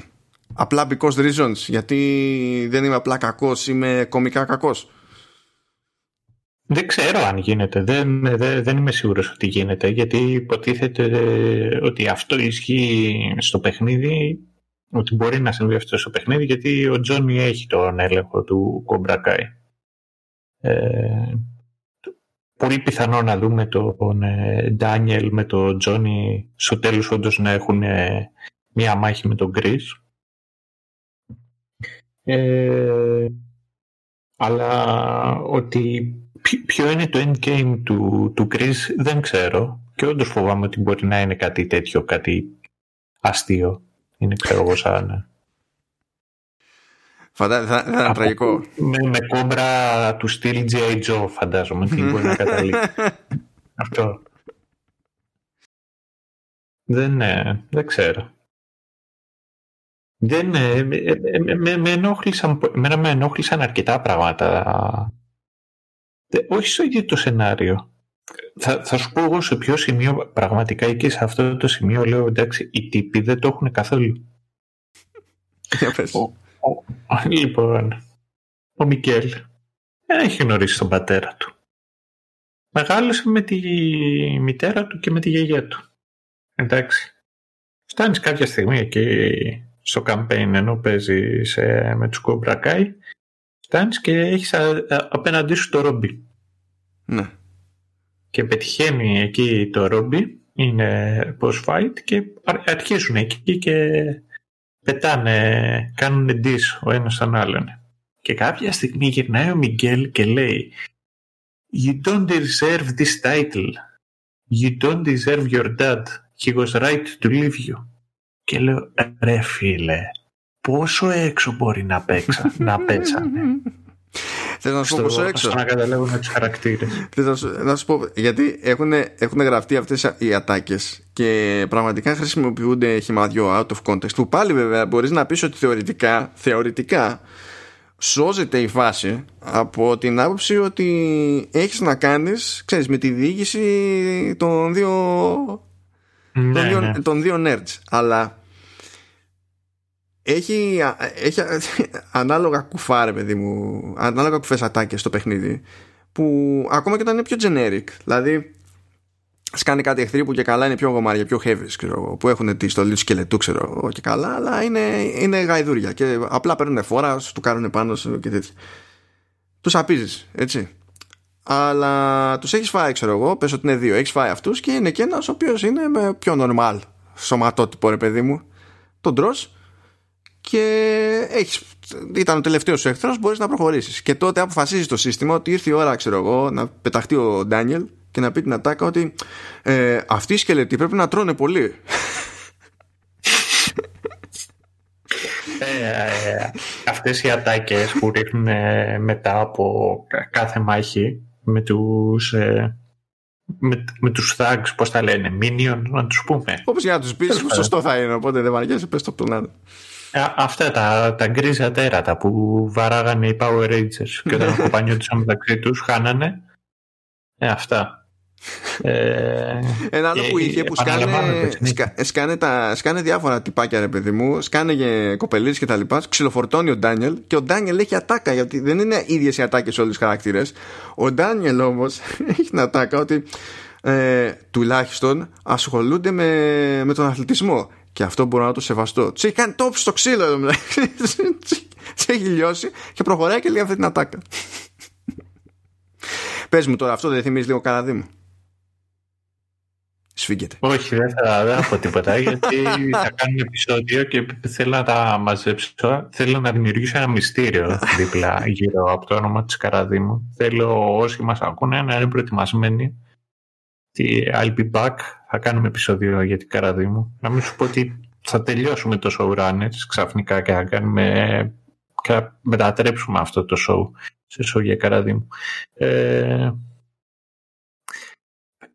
απλά because reasons γιατί δεν είμαι απλά κακός είμαι κομικά κακός δεν ξέρω αν γίνεται δεν, δεν, δεν είμαι σίγουρος ότι γίνεται γιατί υποτίθεται ότι αυτό ισχύει στο παιχνίδι ότι μπορεί να συμβεί αυτό στο παιχνίδι γιατί ο Τζόνι έχει τον έλεγχο του Κομπρακάι ε, πολύ πιθανό να δούμε τον Ντάνιελ με τον Τζόνι στο τέλος όντως να έχουν ε, μία μάχη με τον Γκρις. Ε, αλλά ότι ποιο είναι το endgame του, του Chris δεν ξέρω και όντως φοβάμαι ότι μπορεί να είναι κάτι τέτοιο, κάτι αστείο. Είναι ξέρω εγώ σαν Φαντάζομαι, θα, θα ήταν τραγικό. Με, με κόμπρα του στυλ G.I. Joe, φαντάζομαι, τι μπορεί να καταλήξει. Αυτό. Δεν, ε, δεν ξέρω. Δεν, ε, με, ε, με, με, ενόχλησαν, με, με ενόχλησαν αρκετά πράγματα. Όχι στο ίδιο το σενάριο. Θα, θα σου πω εγώ σε ποιο σημείο πραγματικά εκεί σε αυτό το σημείο λέω εντάξει οι τύποι δεν το έχουν καθόλου. Λοιπόν, ο Μικέλ δεν έχει γνωρίσει τον πατέρα του. Μεγάλωσε με τη μητέρα του και με τη γιαγιά του. Εντάξει. Φτάνεις κάποια στιγμή εκεί στο campaign ενώ παίζει με τους κομπρακάι φτάνεις και έχεις απέναντί σου το Ρόμπι. Ναι. Και πετυχαίνει εκεί το Ρόμπι, είναι boss fight και αρχίζουν εκεί και πετάνε, κάνουν diss ο ένας τον άλλον. Και κάποια στιγμή γυρνάει ο Μιγγέλ και λέει You don't deserve this title. You don't deserve your dad. He was right to leave you. Και λέω, ρε φίλε, πόσο έξω μπορεί να, παίξα, να πέσανε. Θε να σου πω πόσο έξω. Στο να καταλάβουν τους χαρακτήρες. να σου, να σου πω, γιατί έχουν, έχουν γραφτεί αυτές οι ατάκες και πραγματικά χρησιμοποιούνται χυμαδιό out of context. Που πάλι βέβαια μπορείς να πεις ότι θεωρητικά, θεωρητικά σώζεται η φάση από την άποψη ότι έχεις να κάνεις ξέρεις, με τη διοίκηση των δύο, ναι, των, δύο ναι. των δύο nerds αλλά έχει, έχει ανάλογα κουφάρε παιδί μου ανάλογα κουφές ατάκες στο παιχνίδι που ακόμα και όταν είναι πιο generic δηλαδή σκάνε κάτι εχθροί που και καλά είναι πιο γομάρια, πιο heavy, ξέρω, που έχουν τη στολή του σκελετού, ξέρω και καλά, αλλά είναι, είναι γαϊδούρια και απλά παίρνουν φόρα, του κάνουν πάνω σου και τέτοια. Τους απίζεις, έτσι. Αλλά τους έχεις φάει, ξέρω εγώ, πες ότι είναι δύο. Έχεις φάει αυτούς και είναι και ένας ο οποίος είναι με πιο normal σωματότυπο, ρε παιδί μου. Τον τρώ και έχεις, ήταν ο τελευταίος σου εχθρό, μπορείς να προχωρήσεις. Και τότε αποφασίζει το σύστημα ότι ήρθε η ώρα, ξέρω εγώ, να πεταχτεί ο Ντάνιελ και να πει την ατάκα ότι ε, αυτοί οι σκελετοί πρέπει να τρώνε πολύ. Ε, ε, αυτές οι ατάκες που ρίχνουν ε, μετά από κάθε μάχη με τους ε, με, με τους thugs, πώς τα λένε, minion, να τους πούμε. Όπως για να τους πεις, σωστό θα είναι, οπότε δεν βαριέσαι, πες το πλανάδι. Αυτά τα, τα γκρίζα τέρατα που βαράγανε οι Power Rangers και όταν κοπανιόντουσαν μεταξύ τους χάνανε. Ε, αυτά. Ε, Ένα άλλο που είχε που σκάνε, σκάνε, τα, σκάνε διάφορα τυπάκια ρε παιδί μου. Σκάνε για κοπελίδες και τα λοιπά. Ξυλοφορτώνει ο Ντάνιελ και ο Ντάνιελ έχει ατάκα γιατί δεν είναι ίδιες οι ατάκες σε όλους τους χαρακτήρες. Ο Ντάνιελ όμως έχει την ατάκα ότι ε, τουλάχιστον ασχολούνται με, με τον αθλητισμό και αυτό μπορώ να το σεβαστώ του έχει κάνει τόπι στο ξύλο σε έχει λιώσει και προχωράει και λέει αυτή την ατάκα Πες μου τώρα αυτό δεν θυμίζει λίγο καραδί Σφίγγεται. Όχι, δεν θα, δεν θα πω τίποτα γιατί θα κάνω επεισόδιο και θέλω να τα μαζέψω. Θέλω να δημιουργήσω ένα μυστήριο δίπλα γύρω από το όνομα της Καραδίμου. Θέλω όσοι μας ακούνε να είναι προετοιμασμένοι. I'll be back. Θα κάνουμε επεισόδιο για την Καραδίμου. Να μην σου πω ότι θα τελειώσουμε το showrunners ξαφνικά και θα κάνουμε και μετατρέψουμε αυτό το show σε show για Καραδίμου. Ε,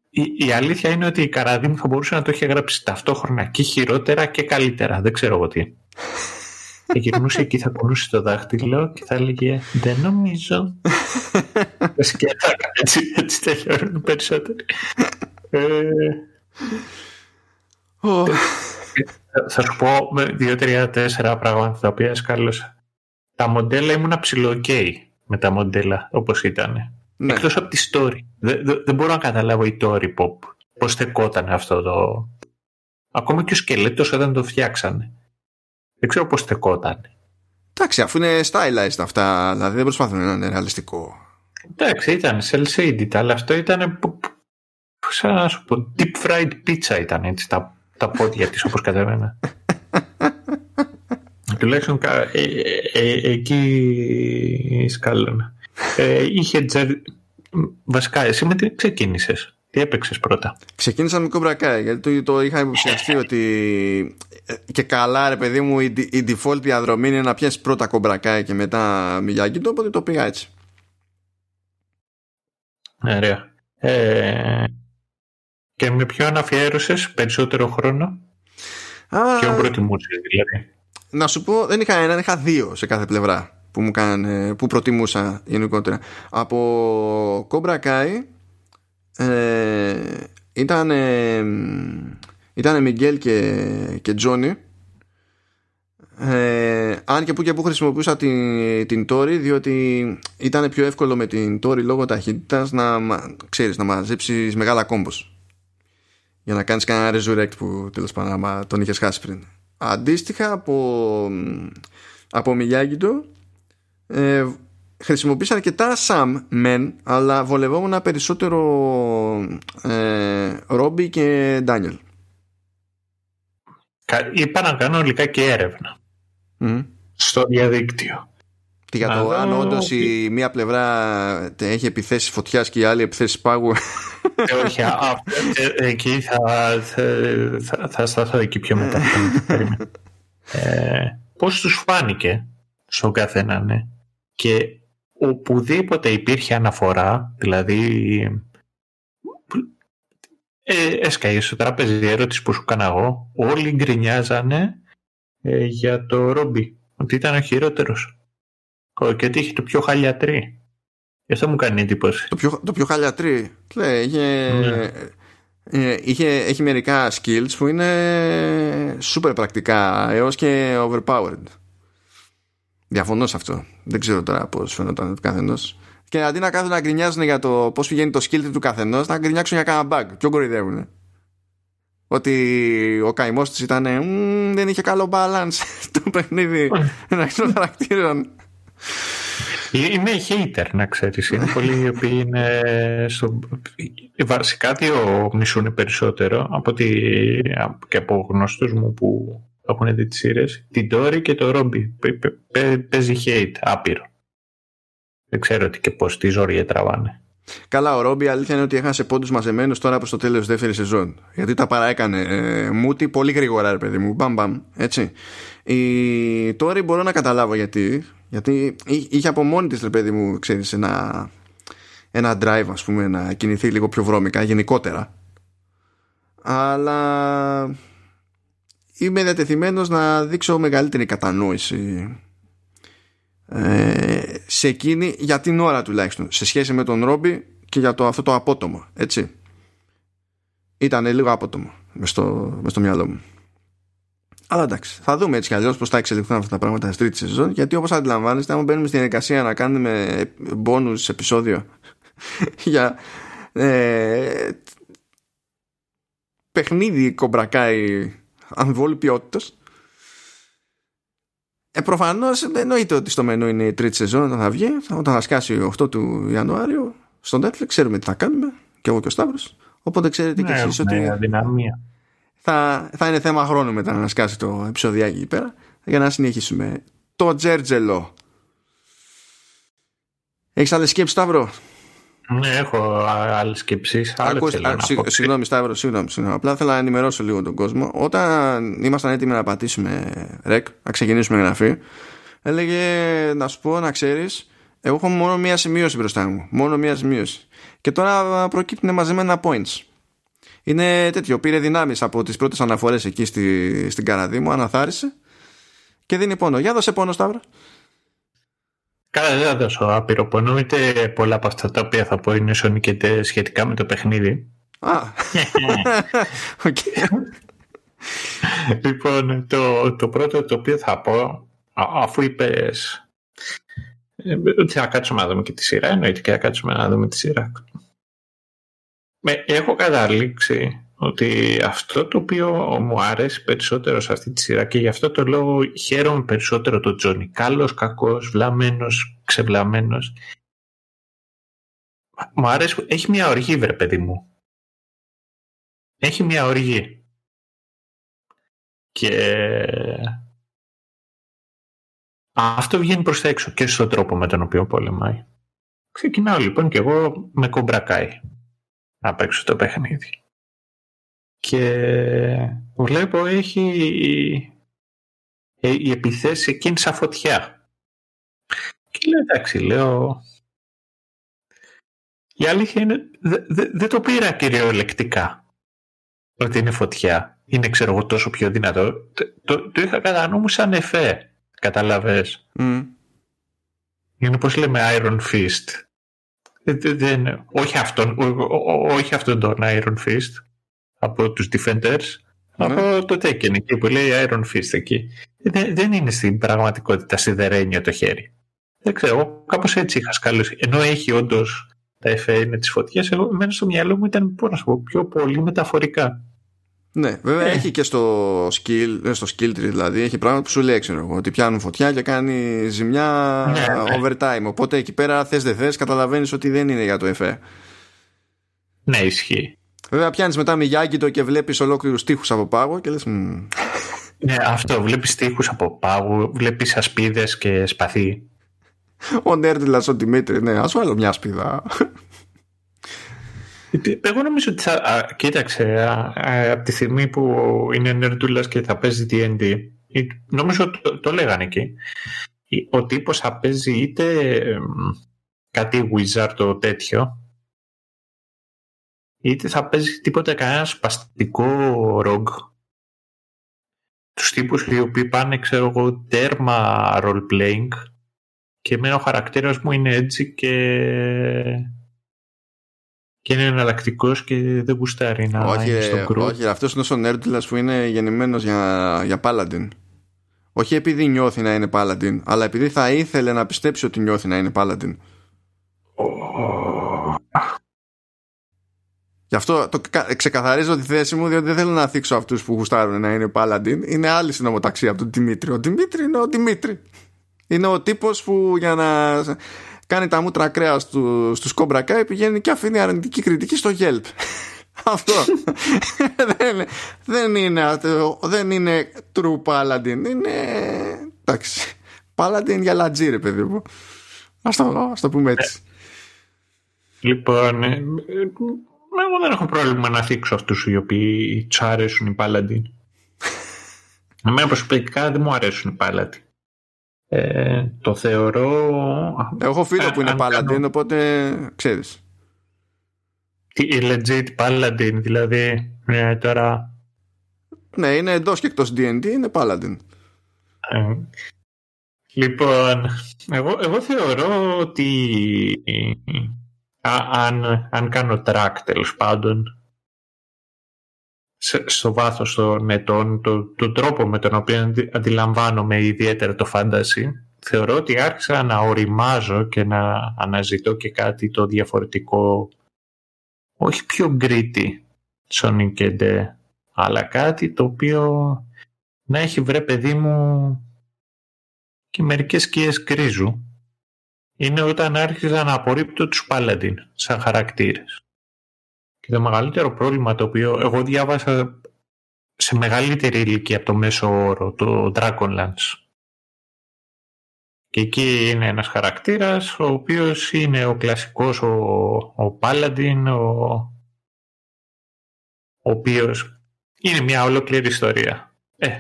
η, η αλήθεια είναι ότι η Καραδίμ θα μπορούσε να το έχει γράψει ταυτόχρονα και χειρότερα και καλύτερα. Δεν ξέρω εγώ τι. Και γυρνούσε εκεί, θα κουνούσε το δάχτυλο και θα έλεγε Δεν νομίζω. Σκέτα, έτσι, έτσι τελειώνουν περισσότερο. Ε, θα σου πω με δύο, τρία, τέσσερα πράγματα τα οποία σκάλωσα. Τα μοντέλα ήμουν ψηλό με τα μοντέλα όπως ήταν. Ναι. Εκτός από τη story. Δεν, δεν, μπορώ να καταλάβω η story pop. Πώς στεκόταν αυτό το... Ακόμα και ο σκελέτος όταν το φτιάξανε. Δεν ξέρω πώς στεκόταν. Εντάξει, αφού είναι stylized αυτά, δηλαδή δεν προσπαθούν να είναι ρεαλιστικό. Εντάξει, ήταν cel shaded, αλλά αυτό ήταν σαν να σου πω, deep fried pizza ήταν έτσι, τα, τα πόδια της όπως κατέβαινα. Τουλάχιστον ε, ε, ε, εκεί σκάλωνα. Ε, είχε τζερ... Βασικά, εσύ με τι ξεκίνησες. Τι έπαιξες πρώτα; Ξεκίνησα με κομπρακάι γιατί το, το είχα υποψιαστεί ότι ε, και καλά ρε παιδί μου η, η default διαδρομή είναι να πιέσει πρώτα κομπρακάι και μετά Μιγιάγκη οπότε το πήγα έτσι. Ωραία. Ε, και με ποιον αφιέρωσες περισσότερο χρόνο; Α, ποιον προτιμούσες δηλαδή; Να σου πω, δεν είχα έναν, είχα δύο σε κάθε πλευρά που μου κάνανε, που προτιμούσα γενικότερα. Από Cobra Kai ε, ήταν ήταν Μιγγέλ και, και Τζόνι ε, αν και που και που χρησιμοποιούσα την, την Tori διότι ήταν πιο εύκολο με την Tori λόγω ταχύτητας να, ξέρεις, να μαζέψεις μεγάλα κόμπος. Για να κάνεις κανένα resurrect που τέλος πάντων τον είχες χάσει πριν. Αντίστοιχα από από Μιγιάγκητο ε, χρησιμοποίησα αρκετά Sam men αλλά βολευόμουν περισσότερο ε, Ρόμπι και Ντάνιελ είπα να κάνω ολικά και έρευνα στο διαδίκτυο Και για το αν όντως η μία πλευρά έχει επιθέσεις φωτιάς και η άλλη επιθέσεις πάγου. Ε, όχι, εκεί θα, θα, θα σταθώ εκεί πιο μετά. ε, πώς τους φάνηκε στον καθένα, ναι. Και οπουδήποτε υπήρχε αναφορά, δηλαδή ε, έσκαγε στο τράπεζι η ερώτηση που σου έκανα εγώ, όλοι γκρινιάζανε ε, για το Ρόμπι, ότι ήταν ο χειρότερος και ότι είχε το πιο χαλιατρί. Γι' αυτό μου κάνει εντύπωση. Το πιο, το πιο χαλιατρί. Λέει, είχε, ναι. ε, είχε, έχει μερικά skills που είναι super πρακτικά έως και overpowered. Διαφωνώ σε αυτό. Δεν ξέρω τώρα πώς φαίνονταν το καθενός. Και αντί να κάθουν να γκρινιάζουν για το πώς πηγαίνει το skill του καθενός, να γκρινιάξουν για κανένα bug. Ποιο κορυδεύουν. Ότι ο καημός της ήταν. δεν είχε καλό balance το παιχνίδι μεταξύ των χαρακτήρων. Είμαι hater, να ξέρεις. Είναι πολλοί οι οποίοι είναι στο... Βασικά δύο μισούν περισσότερο από τη... και από γνώστους μου που έχουν δει τις σειρές. Την Τόρη και το Ρόμπι. Παίζει hate, άπειρο. Δεν ξέρω τι και πώς, τι ζόρια τραβάνε. Καλά, ο Ρόμπι αλήθεια είναι ότι έχασε πόντους μαζεμένους τώρα προς το τέλος της δεύτερης σεζόν. Γιατί τα παράεκανε ε, μούτι πολύ γρήγορα, ρε παιδί μου. Μπαμ, μπαμ. Έτσι. Η Τόρη μπορώ να καταλάβω γιατί. Γιατί είχε από μόνη της, ρε παιδί μου, ξέρεις, ένα, ένα drive, ας πούμε, να κινηθεί λίγο πιο βρώμικα γενικότερα. Αλλά είμαι διατεθειμένος να δείξω μεγαλύτερη κατανόηση ε, σε εκείνη για την ώρα τουλάχιστον σε σχέση με τον Ρόμπι και για το, αυτό το απότομο έτσι ήταν λίγο απότομο μες στο, στο μυαλό μου αλλά εντάξει, θα δούμε έτσι κι αλλιώς πώς θα εξελιχθούν αυτά τα πράγματα στη τρίτη σεζόν. Γιατί όπως αντιλαμβάνεστε, αν μπαίνουμε στην διαδικασία να κάνουμε bonus επεισόδιο για ε, παιχνίδι κομπρακάει αμφιβόλου ποιότητας. Ε, Προφανώς εννοείται ότι στο μενού είναι η τρίτη σεζόν όταν θα βγει, όταν θα σκάσει 8 του Ιανουάριου στο Netflix. Ξέρουμε τι θα κάνουμε, και εγώ και ο Σταύρος. Οπότε ξέρετε και ναι, εσείς ότι. Αδυναμία θα, θα είναι θέμα χρόνου μετά να σκάσει το επεισοδιάκι εκεί πέρα για να συνεχίσουμε. Το Τζέρτζελο. Έχεις άλλες σκέψεις, Σταύρο; Ναι, έχω άλλες σκέψεις. Συγγνώμη, Σταύρο, συγγνώμη, συγγνώμη. Απλά θέλω να ενημερώσω λίγο τον κόσμο. Όταν ήμασταν έτοιμοι να πατήσουμε ρεκ, να ξεκινήσουμε γραφή, έλεγε να σου πω να ξέρεις, εγώ έχω μόνο μία σημείωση μπροστά μου. Μόνο μία σημείωση. Και τώρα προκύπτουν μαζεμένα points είναι τέτοιο. Πήρε δυνάμεις από τις πρώτες αναφορές εκεί στη, στην Καραδί μου, αναθάρισε και δίνει πόνο. Για δώσε πόνο, Σταύρο. Καλά, δεν θα δώσω άπειρο πόνο. Είτε πολλά από αυτά τα οποία θα πω είναι σονικετέ σχετικά με το παιχνίδι. Α. okay. λοιπόν, το, το πρώτο το οποίο θα πω, αφού είπες ε, ότι θα κάτσουμε να δούμε και τη σειρά, εννοείται και θα κάτσουμε να δούμε τη σειρά. Με, έχω καταλήξει ότι αυτό το οποίο μου άρεσε περισσότερο σε αυτή τη σειρά και γι' αυτό το λόγο χαίρομαι περισσότερο το Τζόνι. Κάλλος, κακός, βλαμμένος, ξεβλαμμένος. Μου αρέσει, έχει μια οργή βρε παιδί μου. Έχει μια οργή. Και αυτό βγαίνει προς τα έξω και στον τρόπο με τον οποίο πολεμάει. Ξεκινάω λοιπόν και εγώ με κομπρακάει να παίξω το παιχνίδι. Και βλέπω έχει η επιθέση εκείνη σαν φωτιά. Και λέω εντάξει, λέω η αλήθεια είναι δεν το πήρα κυριολεκτικά ότι είναι φωτιά. Είναι ξέρω εγώ τόσο πιο δυνατό. Το, το, είχα κατά νου μου σαν εφέ. Καταλαβες. Mm. Είναι πώς λέμε Iron Fist. Ε, δεν, όχι, αυτόν, όχι αυτόν τον Iron Fist από τους Defenders, ναι. από το Tekken εκεί που λέει Iron Fist εκεί. Δεν, δεν είναι στην πραγματικότητα σιδερένιο το χέρι. Δεν ξέρω, εγώ κάπως έτσι είχα σκαλώσει. Ενώ έχει όντως τα εφέ είναι της φωτιάς, εγώ μένω στο μυαλό μου ήταν πιο πολύ μεταφορικά. Ναι, βέβαια ε. έχει και στο skill, ε, στο skill tree δηλαδή, έχει πράγματα που σου λέει, ξέρω εγώ, ότι πιάνουν φωτιά και κάνει ζημιά ναι, ναι. overtime. Οπότε εκεί πέρα θες δεν θες, καταλαβαίνεις ότι δεν είναι για το εφέ. Ναι, ισχύει. Βέβαια πιάνεις μετά με γιάγκητο και βλέπεις ολόκληρους τείχους από πάγο και λες. Ναι, αυτό. Βλέπεις τείχους από πάγο, βλέπεις ασπίδες και σπαθί. Ο Νέρντιλας ο Δημήτρη, ναι, ας βάλω μια σπίδα. Εγώ νομίζω ότι θα. Α, κοίταξε, από τη στιγμή που είναι νερντούλας και θα παίζει D&D, νομίζω το, το λέγανε εκεί. Ο τύπος θα παίζει είτε κάτι wizard το τέτοιο, είτε θα παίζει τίποτα κανένα σπαστικό rogue. Τους τύπους οι οποίοι πάνε, ξέρω εγώ, τέρμα role-playing και εμένα ο χαρακτήρας μου είναι έτσι και και είναι εναλλακτικός και δεν γουστάρει να όχι, είναι στον κρού. Όχι, αυτός είναι ο Νέρντλας που είναι γεννημένος για, για Paladin. Όχι επειδή νιώθει να είναι Paladin, αλλά επειδή θα ήθελε να πιστέψει ότι νιώθει να είναι Paladin. Γι' αυτό το ξεκαθαρίζω τη θέση μου, διότι δεν θέλω να θίξω αυτούς που γουστάρουν να είναι Paladin. Είναι άλλη συνομοταξία από τον Δημήτρη. Ο Δημήτρη είναι ο Δημήτρη. Είναι ο τύπος που για να κάνει τα μούτρα κρέα στου, στους Cobra Kai πηγαίνει και αφήνει αρνητική κριτική στο Yelp. Αυτό. δεν, δεν, είναι, δεν είναι true paladin. Είναι. Εντάξει. Paladin για λατζί, ρε παιδί μου. Α το, το πούμε έτσι. Λοιπόν, ε, εγώ δεν έχω πρόβλημα να θίξω αυτούς οι οποίοι του αρέσουν οι Paladin. Εμένα προσωπικά δεν μου αρέσουν οι Paladin. Ε, το θεωρώ... Έχω φίλο που είναι Paladin, οπότε ξέρεις. Τι, legit Paladin, δηλαδή, ναι, τώρα... Ναι, είναι εντός και εκτός D&D, είναι Paladin. Ε, λοιπόν, εγώ, εγώ θεωρώ ότι αν, αν κάνω track τέλος πάντων στο βάθος των ετών, το, το τρόπο με τον οποίο αντιλαμβάνομαι ιδιαίτερα το φάνταση, θεωρώ ότι άρχισα να οριμάζω και να αναζητώ και κάτι το διαφορετικό, όχι πιο γκρίτι, Sonic και αλλά κάτι το οποίο να έχει βρε παιδί μου και μερικές σκιές κρίζου. Είναι όταν άρχισα να απορρίπτω τους Paladin σαν χαρακτήρες. Και το μεγαλύτερο πρόβλημα το οποίο εγώ διάβασα σε μεγαλύτερη ηλικία από το μέσο όρο, το Dragonlance. Και εκεί είναι ένας χαρακτήρας ο οποίος είναι ο κλασικός, ο, ο Paladin, ο, ο οποίος είναι μια ολόκληρη ιστορία. Ε,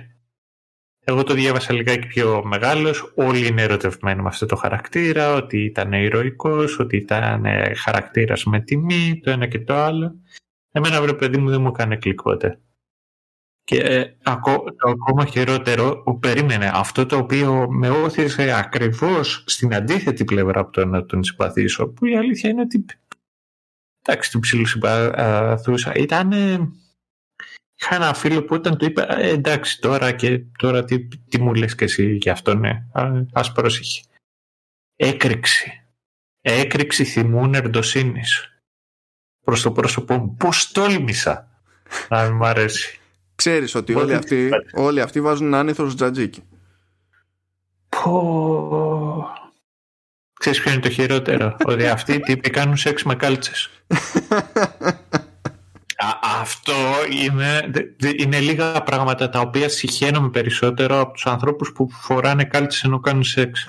εγώ το διάβασα λιγάκι πιο μεγάλος, όλοι είναι ερωτευμένοι με αυτό το χαρακτήρα, ότι ήταν ηρωικός, ότι ήταν ε, χαρακτήρας με τιμή, το ένα και το άλλο. Εμένα βρε παιδί μου δεν μου έκανε κλικ ποτέ. Και ε, το ακόμα χειρότερο, που περίμενε αυτό το οποίο με όθησε ακριβώς στην αντίθετη πλευρά από το να τον συμπαθήσω, που η αλήθεια είναι ότι εντάξει, τον ψιλοσυμπαθούσα. Ήταν Είχα ένα φίλο που όταν του είπα ε, εντάξει τώρα και τώρα τι, τι μου λες και εσύ γι' αυτό ναι, ας πρόσεχε. Έκρηξη. Έκρηξη θυμού νερντοσύνη. Προς το πρόσωπό μου. Πώς τόλμησα να μην μ' αρέσει. Ξέρεις ότι όλοι αυτοί, όλοι αυτοί βάζουν άνηθο τζατζίκι. Πω... Ξέρεις ποιο είναι το χειρότερο; ότι αυτοί οι τύποι κάνουν σεξ με κάλτσες. αυτό είναι, είναι λίγα πράγματα τα οποία συχαίνομαι περισσότερο από τους ανθρώπους που φοράνε κάλτσες ενώ κάνουν σεξ.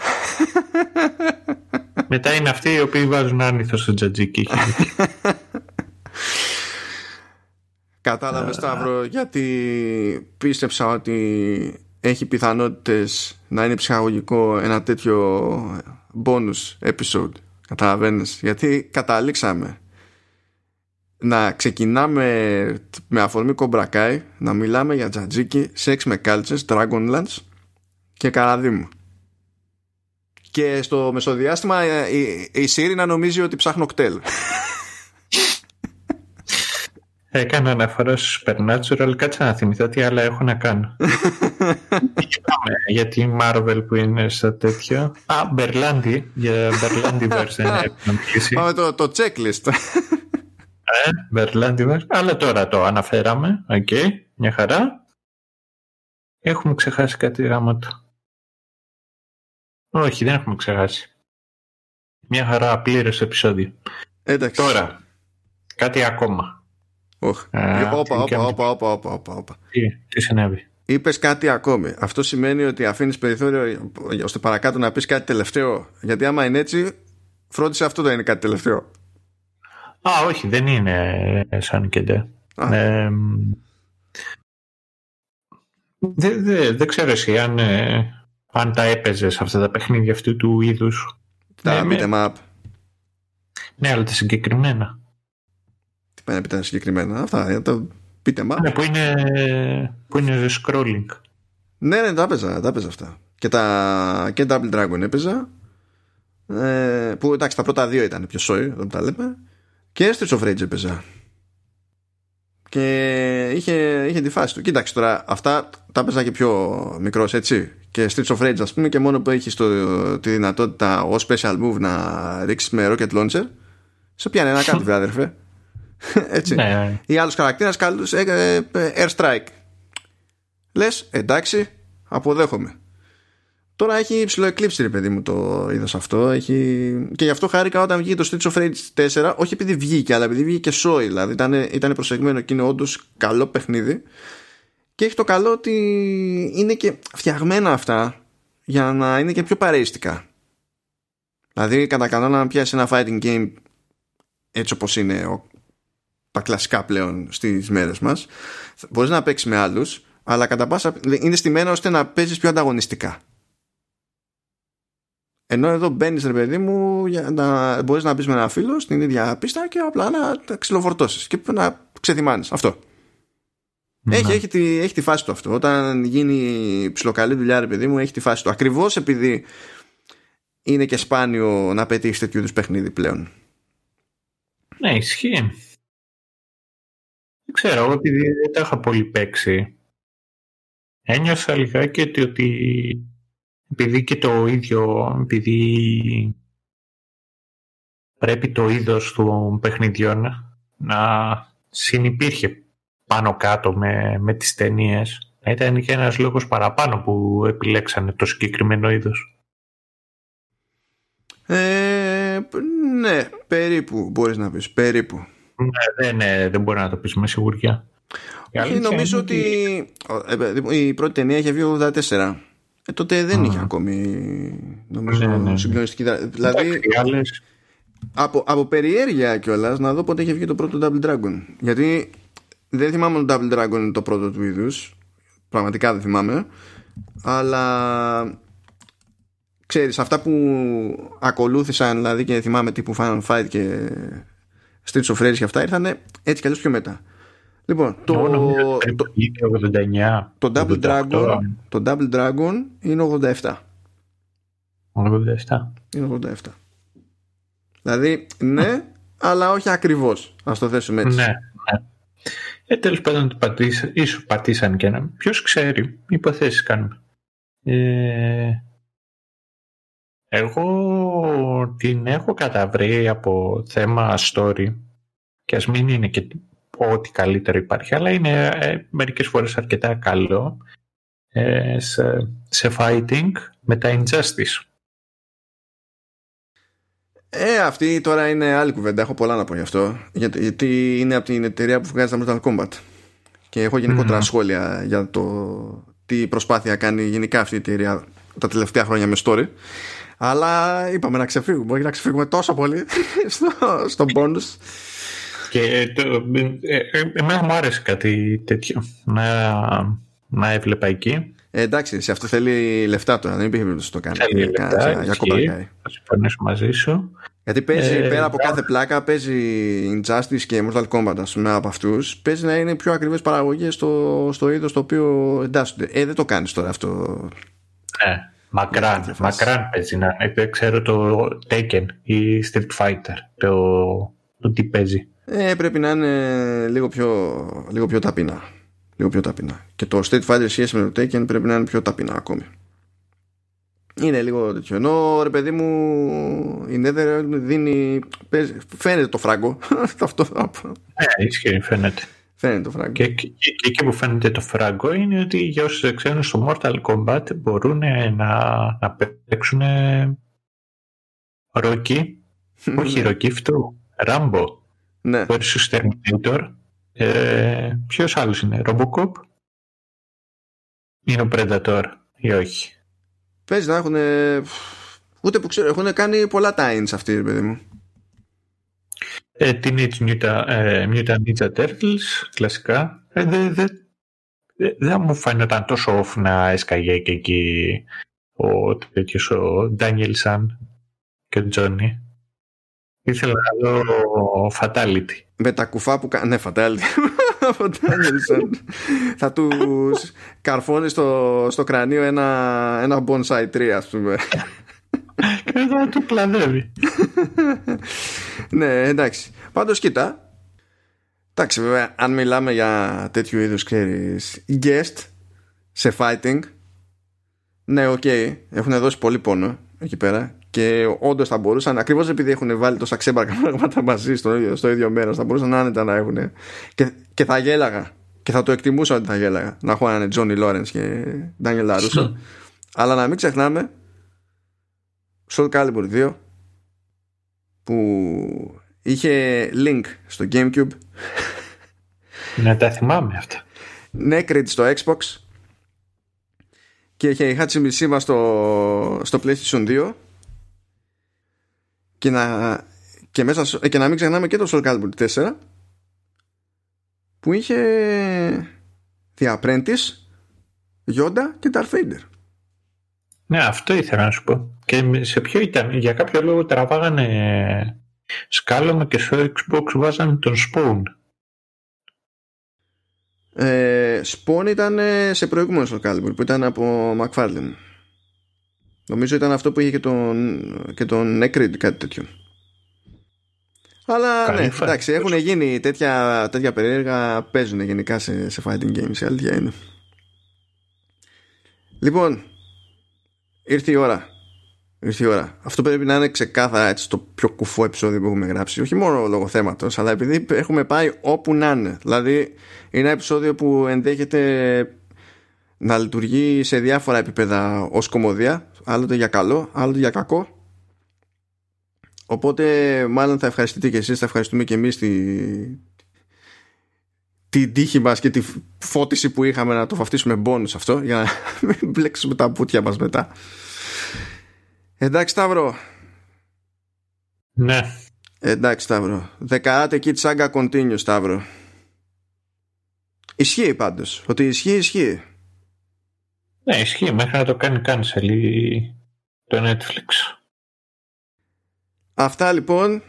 Μετά είναι αυτοί οι οποίοι βάζουν άνηθο στο τζατζίκι. Κατάλαβες Σταύρο γιατί πίστεψα ότι έχει πιθανότητες να είναι ψυχαγωγικό ένα τέτοιο bonus episode. Καταλαβαίνεις. Γιατί καταλήξαμε να ξεκινάμε με αφορμή κομπρακάι, να μιλάμε για τζατζίκι, σεξ με κάλτσες, Dragonlance και καραδίμου. Και στο μεσοδιάστημα ε, η, η Σύρι να νομίζει ότι ψάχνω κτέλ. Έκανα αναφορά στο Supernatural, κάτσε να θυμηθώ τι άλλα έχω να κάνω. για τη Marvel που είναι στα τέτοια. Α, Μπερλάντι, για Μπερλάντι version Πάμε το, το checklist. Ε, Αλλά τώρα το αναφέραμε. Οκ, okay, μια χαρά. Έχουμε ξεχάσει κάτι γράμματα. Όχι, δεν έχουμε ξεχάσει. Μια χαρά πλήρες επεισόδιο. Εντάξει. Τώρα, κάτι ακόμα. Όπα, όπα, όπα, όπα, όπα, όπα. Τι, τι συνέβη; Είπες κάτι ακόμη. Αυτό σημαίνει ότι αφήνεις περιθώριο ώστε παρακάτω να πεις κάτι τελευταίο. Γιατί άμα είναι έτσι, φρόντισε αυτό το είναι κάτι τελευταίο. Α, όχι, δεν είναι σαν και ντε. Ε, δεν δε, δε ξέρω εσύ αν, ε, αν τα έπαιζες αυτά τα παιχνίδια αυτού του είδους. Τα ναι, beat'em up. Ναι, αλλά τα συγκεκριμένα. Τι πάνε να πείτε συγκεκριμένα. Αυτά, τα beat'em up. Ναι, που είναι, που είναι scrolling. Ναι, ναι, τα έπαιζα, τα έπαιζα αυτά. Και, τα, και Double Dragon έπαιζα. Ε, που εντάξει, τα πρώτα δύο ήταν πιο σόι, εδώ τα λέμε. Και Streets of Rage έπαιζα. Και είχε, είχε τη φάση του. Κοίταξε τώρα, αυτά τα έπαιζα και πιο μικρός, έτσι. Και Streets of Rage, ας πούμε, και μόνο που έχει τη δυνατότητα ως special move να ρίξεις με rocket launcher, σε πιάνει ένα κάτι, βράδερφε. έτσι. Ναι, ναι. Ή άλλος χαρακτήρας, καλούς ε, ε, air strike. Λες, εντάξει, αποδέχομαι. Τώρα έχει εκλείψει ρε παιδί μου το είδος αυτό. Έχει... Και γι' αυτό χάρηκα όταν βγήκε το Streets of Rage 4, όχι επειδή βγήκε, αλλά επειδή βγήκε και σόι. Δηλαδή ήταν, ήταν προσεγμένο και είναι όντως καλό παιχνίδι. Και έχει το καλό ότι είναι και φτιαγμένα αυτά για να είναι και πιο παρέστικα. Δηλαδή, κατά κανόνα, να πιάσει ένα fighting game έτσι όπως είναι τα κλασικά πλέον στις μέρες μας μπορείς να παίξεις με άλλους αλλά κατά πάσα είναι στημένα ώστε να παίζεις πιο ανταγωνιστικά ενώ εδώ μπαίνεις, ρε παιδί μου, για να μπορείς να μπεις με ένα φίλο στην ίδια πίστα και απλά να ξυλοφορτώσεις και να ξεθυμάνει. Αυτό. Ναι. Έχει, έχει, τη, έχει τη φάση του αυτό. Όταν γίνει ψιλοκαλή δουλειά, ρε παιδί μου, έχει τη φάση του. Ακριβώς επειδή είναι και σπάνιο να πετύχεις τέτοιου είδους παιχνίδι πλέον. Ναι, ισχύει. Δεν ξέρω, εγώ επειδή δεν τα είχα πολύ παίξει. Ένιωσα λιγάκι ότι επειδή και το ίδιο, επειδή πρέπει το είδος των παιχνιδιών να συνυπήρχε πάνω κάτω με, με τις ταινίες. Ήταν και ένας λόγος παραπάνω που επιλέξανε το συγκεκριμένο είδος. Ε, ναι, περίπου μπορείς να πεις, περίπου. Ναι, δεν, ναι, δεν μπορεί να το πεις με σιγουριά. νομίζω ότι ε, η πρώτη ταινία είχε βγει 84 ε, τότε δεν είχε ακόμη νομίζω ναι, ναι. συγκλονιστική Δηλαδή από, από περιέργεια κιόλας να δω πότε είχε βγει το πρώτο Double Dragon. Γιατί δεν θυμάμαι το Double Dragon είναι το πρώτο του είδους. Πραγματικά δεν θυμάμαι. Αλλά ξέρεις αυτά που ακολούθησαν δηλαδή και θυμάμαι τύπου Final Fight και Streets of Rage και αυτά ήρθαν έτσι κι αλλιώς πιο μετά. Λοιπόν, το, το, το, Double Dragon, το Double Dragon είναι 87. 87. Είναι 87. Δηλαδή, ναι, αλλά όχι ακριβώς. Ας το θέσουμε έτσι. Ναι, ναι. Ε, τέλος πάντων, ίσως πατήσαν και ένα. Ποιος ξέρει, υποθέσεις κάνουμε. Ε, εγώ την έχω καταβρει από θέμα story και ας μην είναι και ό,τι καλύτερο υπάρχει, αλλά είναι ε, μερικές φορές αρκετά καλό ε, σε, σε fighting με τα injustice. Ε, αυτή τώρα είναι άλλη κουβέντα. Έχω πολλά να πω γι' αυτό. Γιατί είναι από την εταιρεία που βγάζει τα Mortal Kombat. Και έχω γενικότερα mm. σχόλια για το τι προσπάθεια κάνει γενικά αυτή η εταιρεία τα τελευταία χρόνια με story. Αλλά είπαμε να ξεφύγουμε. Όχι να ξεφύγουμε τόσο πολύ στο, στο bonus. Και το, ε, ε, εμένα μου άρεσε κάτι τέτοιο να, να έβλεπα εκεί. Ε, εντάξει, σε αυτό θέλει λεφτά τώρα, δεν υπήρχε περίπτωση να το κάνει. Θέλει λεφτά, για κομπρακάει. Θα συμφωνήσω μαζί σου. Γιατί παίζει ε, πέρα από κάθε πλάκα, παίζει Injustice και Mortal Kombat, ας πούμε, από αυτούς. Παίζει να είναι πιο ακριβές παραγωγές στο, στο είδος το οποίο εντάσσονται. Ε, δεν το κάνεις τώρα αυτό. Ναι, μακράν. Μακράν παίζει να είναι. Ξέρω το Taken ή Street Fighter. Το, το τι παίζει ε, πρέπει να είναι λίγο πιο, λίγο πιο ταπεινά. Λίγο πιο ταπεινά. Και το State Fighter σχέση με το Taken πρέπει να είναι πιο ταπεινά ακόμη. Είναι λίγο τέτοιο. Ενώ ρε παιδί μου η Nether δίνει. Φαίνεται το φράγκο. Αυτό Ναι, ισχύει, φαίνεται. Φαίνεται το φράγκο. Και, και, και, εκεί που φαίνεται το φράγκο είναι ότι για όσους δεν ξέρουν στο Mortal Kombat μπορούν να, να παίξουν ροκί. όχι ροκί αυτού. Ράμπο. Ναι. Versus Terminator. Ε, ποιος άλλος είναι, Robocop; Είναι ο Predator ή όχι; Παίζει να έχουν. Ούτε που ξέρω, έχουν κάνει πολλά times αυτοί, ρε παιδί μου. Ε, Teenage Mutant, ε, Mutant Ninja Turtles, κλασικά. Ε, δεν δε, δε, μου φαίνονταν τόσο off να έσκαγε και εκεί ο τέτοιος ο Daniel San και ο Johnny. Ήθελα να δω Fatality. Με τα κουφά που κάνει. Ναι, Fatality. από Θα τους καρφώνει στο, στο κρανίο ένα, ένα bonsai tree, ας πούμε. Και θα του πλανεύει. ναι, εντάξει. Πάντως κοίτα. Εντάξει, βέβαια, αν μιλάμε για τέτοιου είδους ξέρεις guest σε fighting, ναι, OK, okay, έχουν δώσει πολύ πόνο εκεί πέρα και όντως θα μπορούσαν, ακριβώς επειδή έχουν βάλει τόσα ξέμπαρκα πράγματα μαζί στο ίδιο, στο ίδιο μέρος, θα μπορούσαν άνετα να έχουν. Και, και θα γέλαγα. Και θα το εκτιμούσα ότι θα γέλαγα. Να έχω έναν Τζόνι Λόρενς και Ντάνιελ Λαρούσο. Αλλά να μην ξεχνάμε Soul Calibur 2 που είχε link στο Gamecube. Ναι, τα θυμάμαι αυτά. Necrid στο Xbox και είχε η Hatsumi στο, στο PlayStation 2 και να, και, μέσα, και να μην ξεχνάμε και το Soul Calibur 4 που είχε The Apprentice, Yoda και Darth Vader. Ναι, αυτό ήθελα να σου πω. Και σε ποιο ήταν, για κάποιο λόγο τραβάγανε σκάλωμα και στο Xbox βάζανε τον Spawn. Ε, Spawn ήταν σε προηγούμενο Soul Calibur που ήταν από McFarlane. Νομίζω ήταν αυτό που είχε και τον, και τον Necrid, κάτι τέτοιο. Αλλά ναι, εντάξει, έχουν γίνει τέτοια, τέτοια περίεργα, παίζουν γενικά σε, σε fighting games, η αλήθεια είναι. Λοιπόν, ήρθε η ώρα. Ήρθε η ώρα. Αυτό πρέπει να είναι ξεκάθαρα έτσι το πιο κουφό επεισόδιο που έχουμε γράψει. Όχι μόνο λόγω θέματος, αλλά επειδή έχουμε πάει όπου να είναι. Δηλαδή, είναι ένα επεισόδιο που ενδέχεται να λειτουργεί σε διάφορα επίπεδα ως κομμωδία άλλοτε για καλό, άλλοτε για κακό. Οπότε μάλλον θα ευχαριστείτε και εσείς, θα ευχαριστούμε και εμείς τη, την τύχη μας και τη φώτιση που είχαμε να το βαφτίσουμε μπόνους αυτό για να μην μπλέξουμε τα πουτια μας μετά. Εντάξει Σταύρο. Ναι. Εντάξει Σταύρο. Δεκαράτε εκεί τσάγκα continue Σταύρο. Ισχύει πάντως. Ότι ισχύει ισχύει. Ναι, ισχύει μέχρι να το κάνει cancel το Netflix. Αυτά λοιπόν.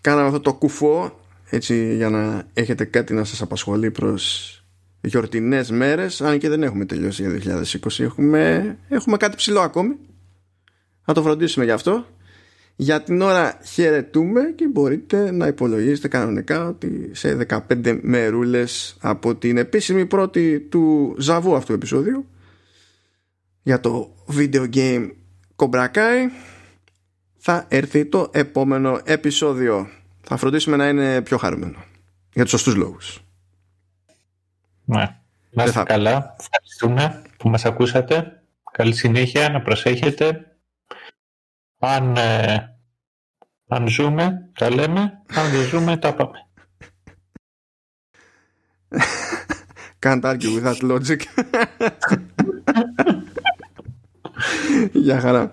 Κάναμε αυτό το κουφό έτσι για να έχετε κάτι να σας απασχολεί προς γιορτινές μέρες αν και δεν έχουμε τελειώσει για 2020 έχουμε, έχουμε κάτι ψηλό ακόμη να το φροντίσουμε γι' αυτό για την ώρα χαιρετούμε και μπορείτε να υπολογίσετε κανονικά ότι σε 15 μερούλες από την επίσημη πρώτη του ζαβού αυτού επεισόδιου για το video game Cobra Kai θα έρθει το επόμενο επεισόδιο. Θα φροντίσουμε να είναι πιο χαρούμενο. Για τους σωστούς λόγους. Ναι. Να είστε καλά. Ευχαριστούμε που μας ακούσατε. Καλή συνέχεια. Να προσέχετε. Αν, ε, αν ζούμε, τα λέμε. Αν δεν ζούμε, τα πάμε. Can't argue with that logic. Γεια χαρά.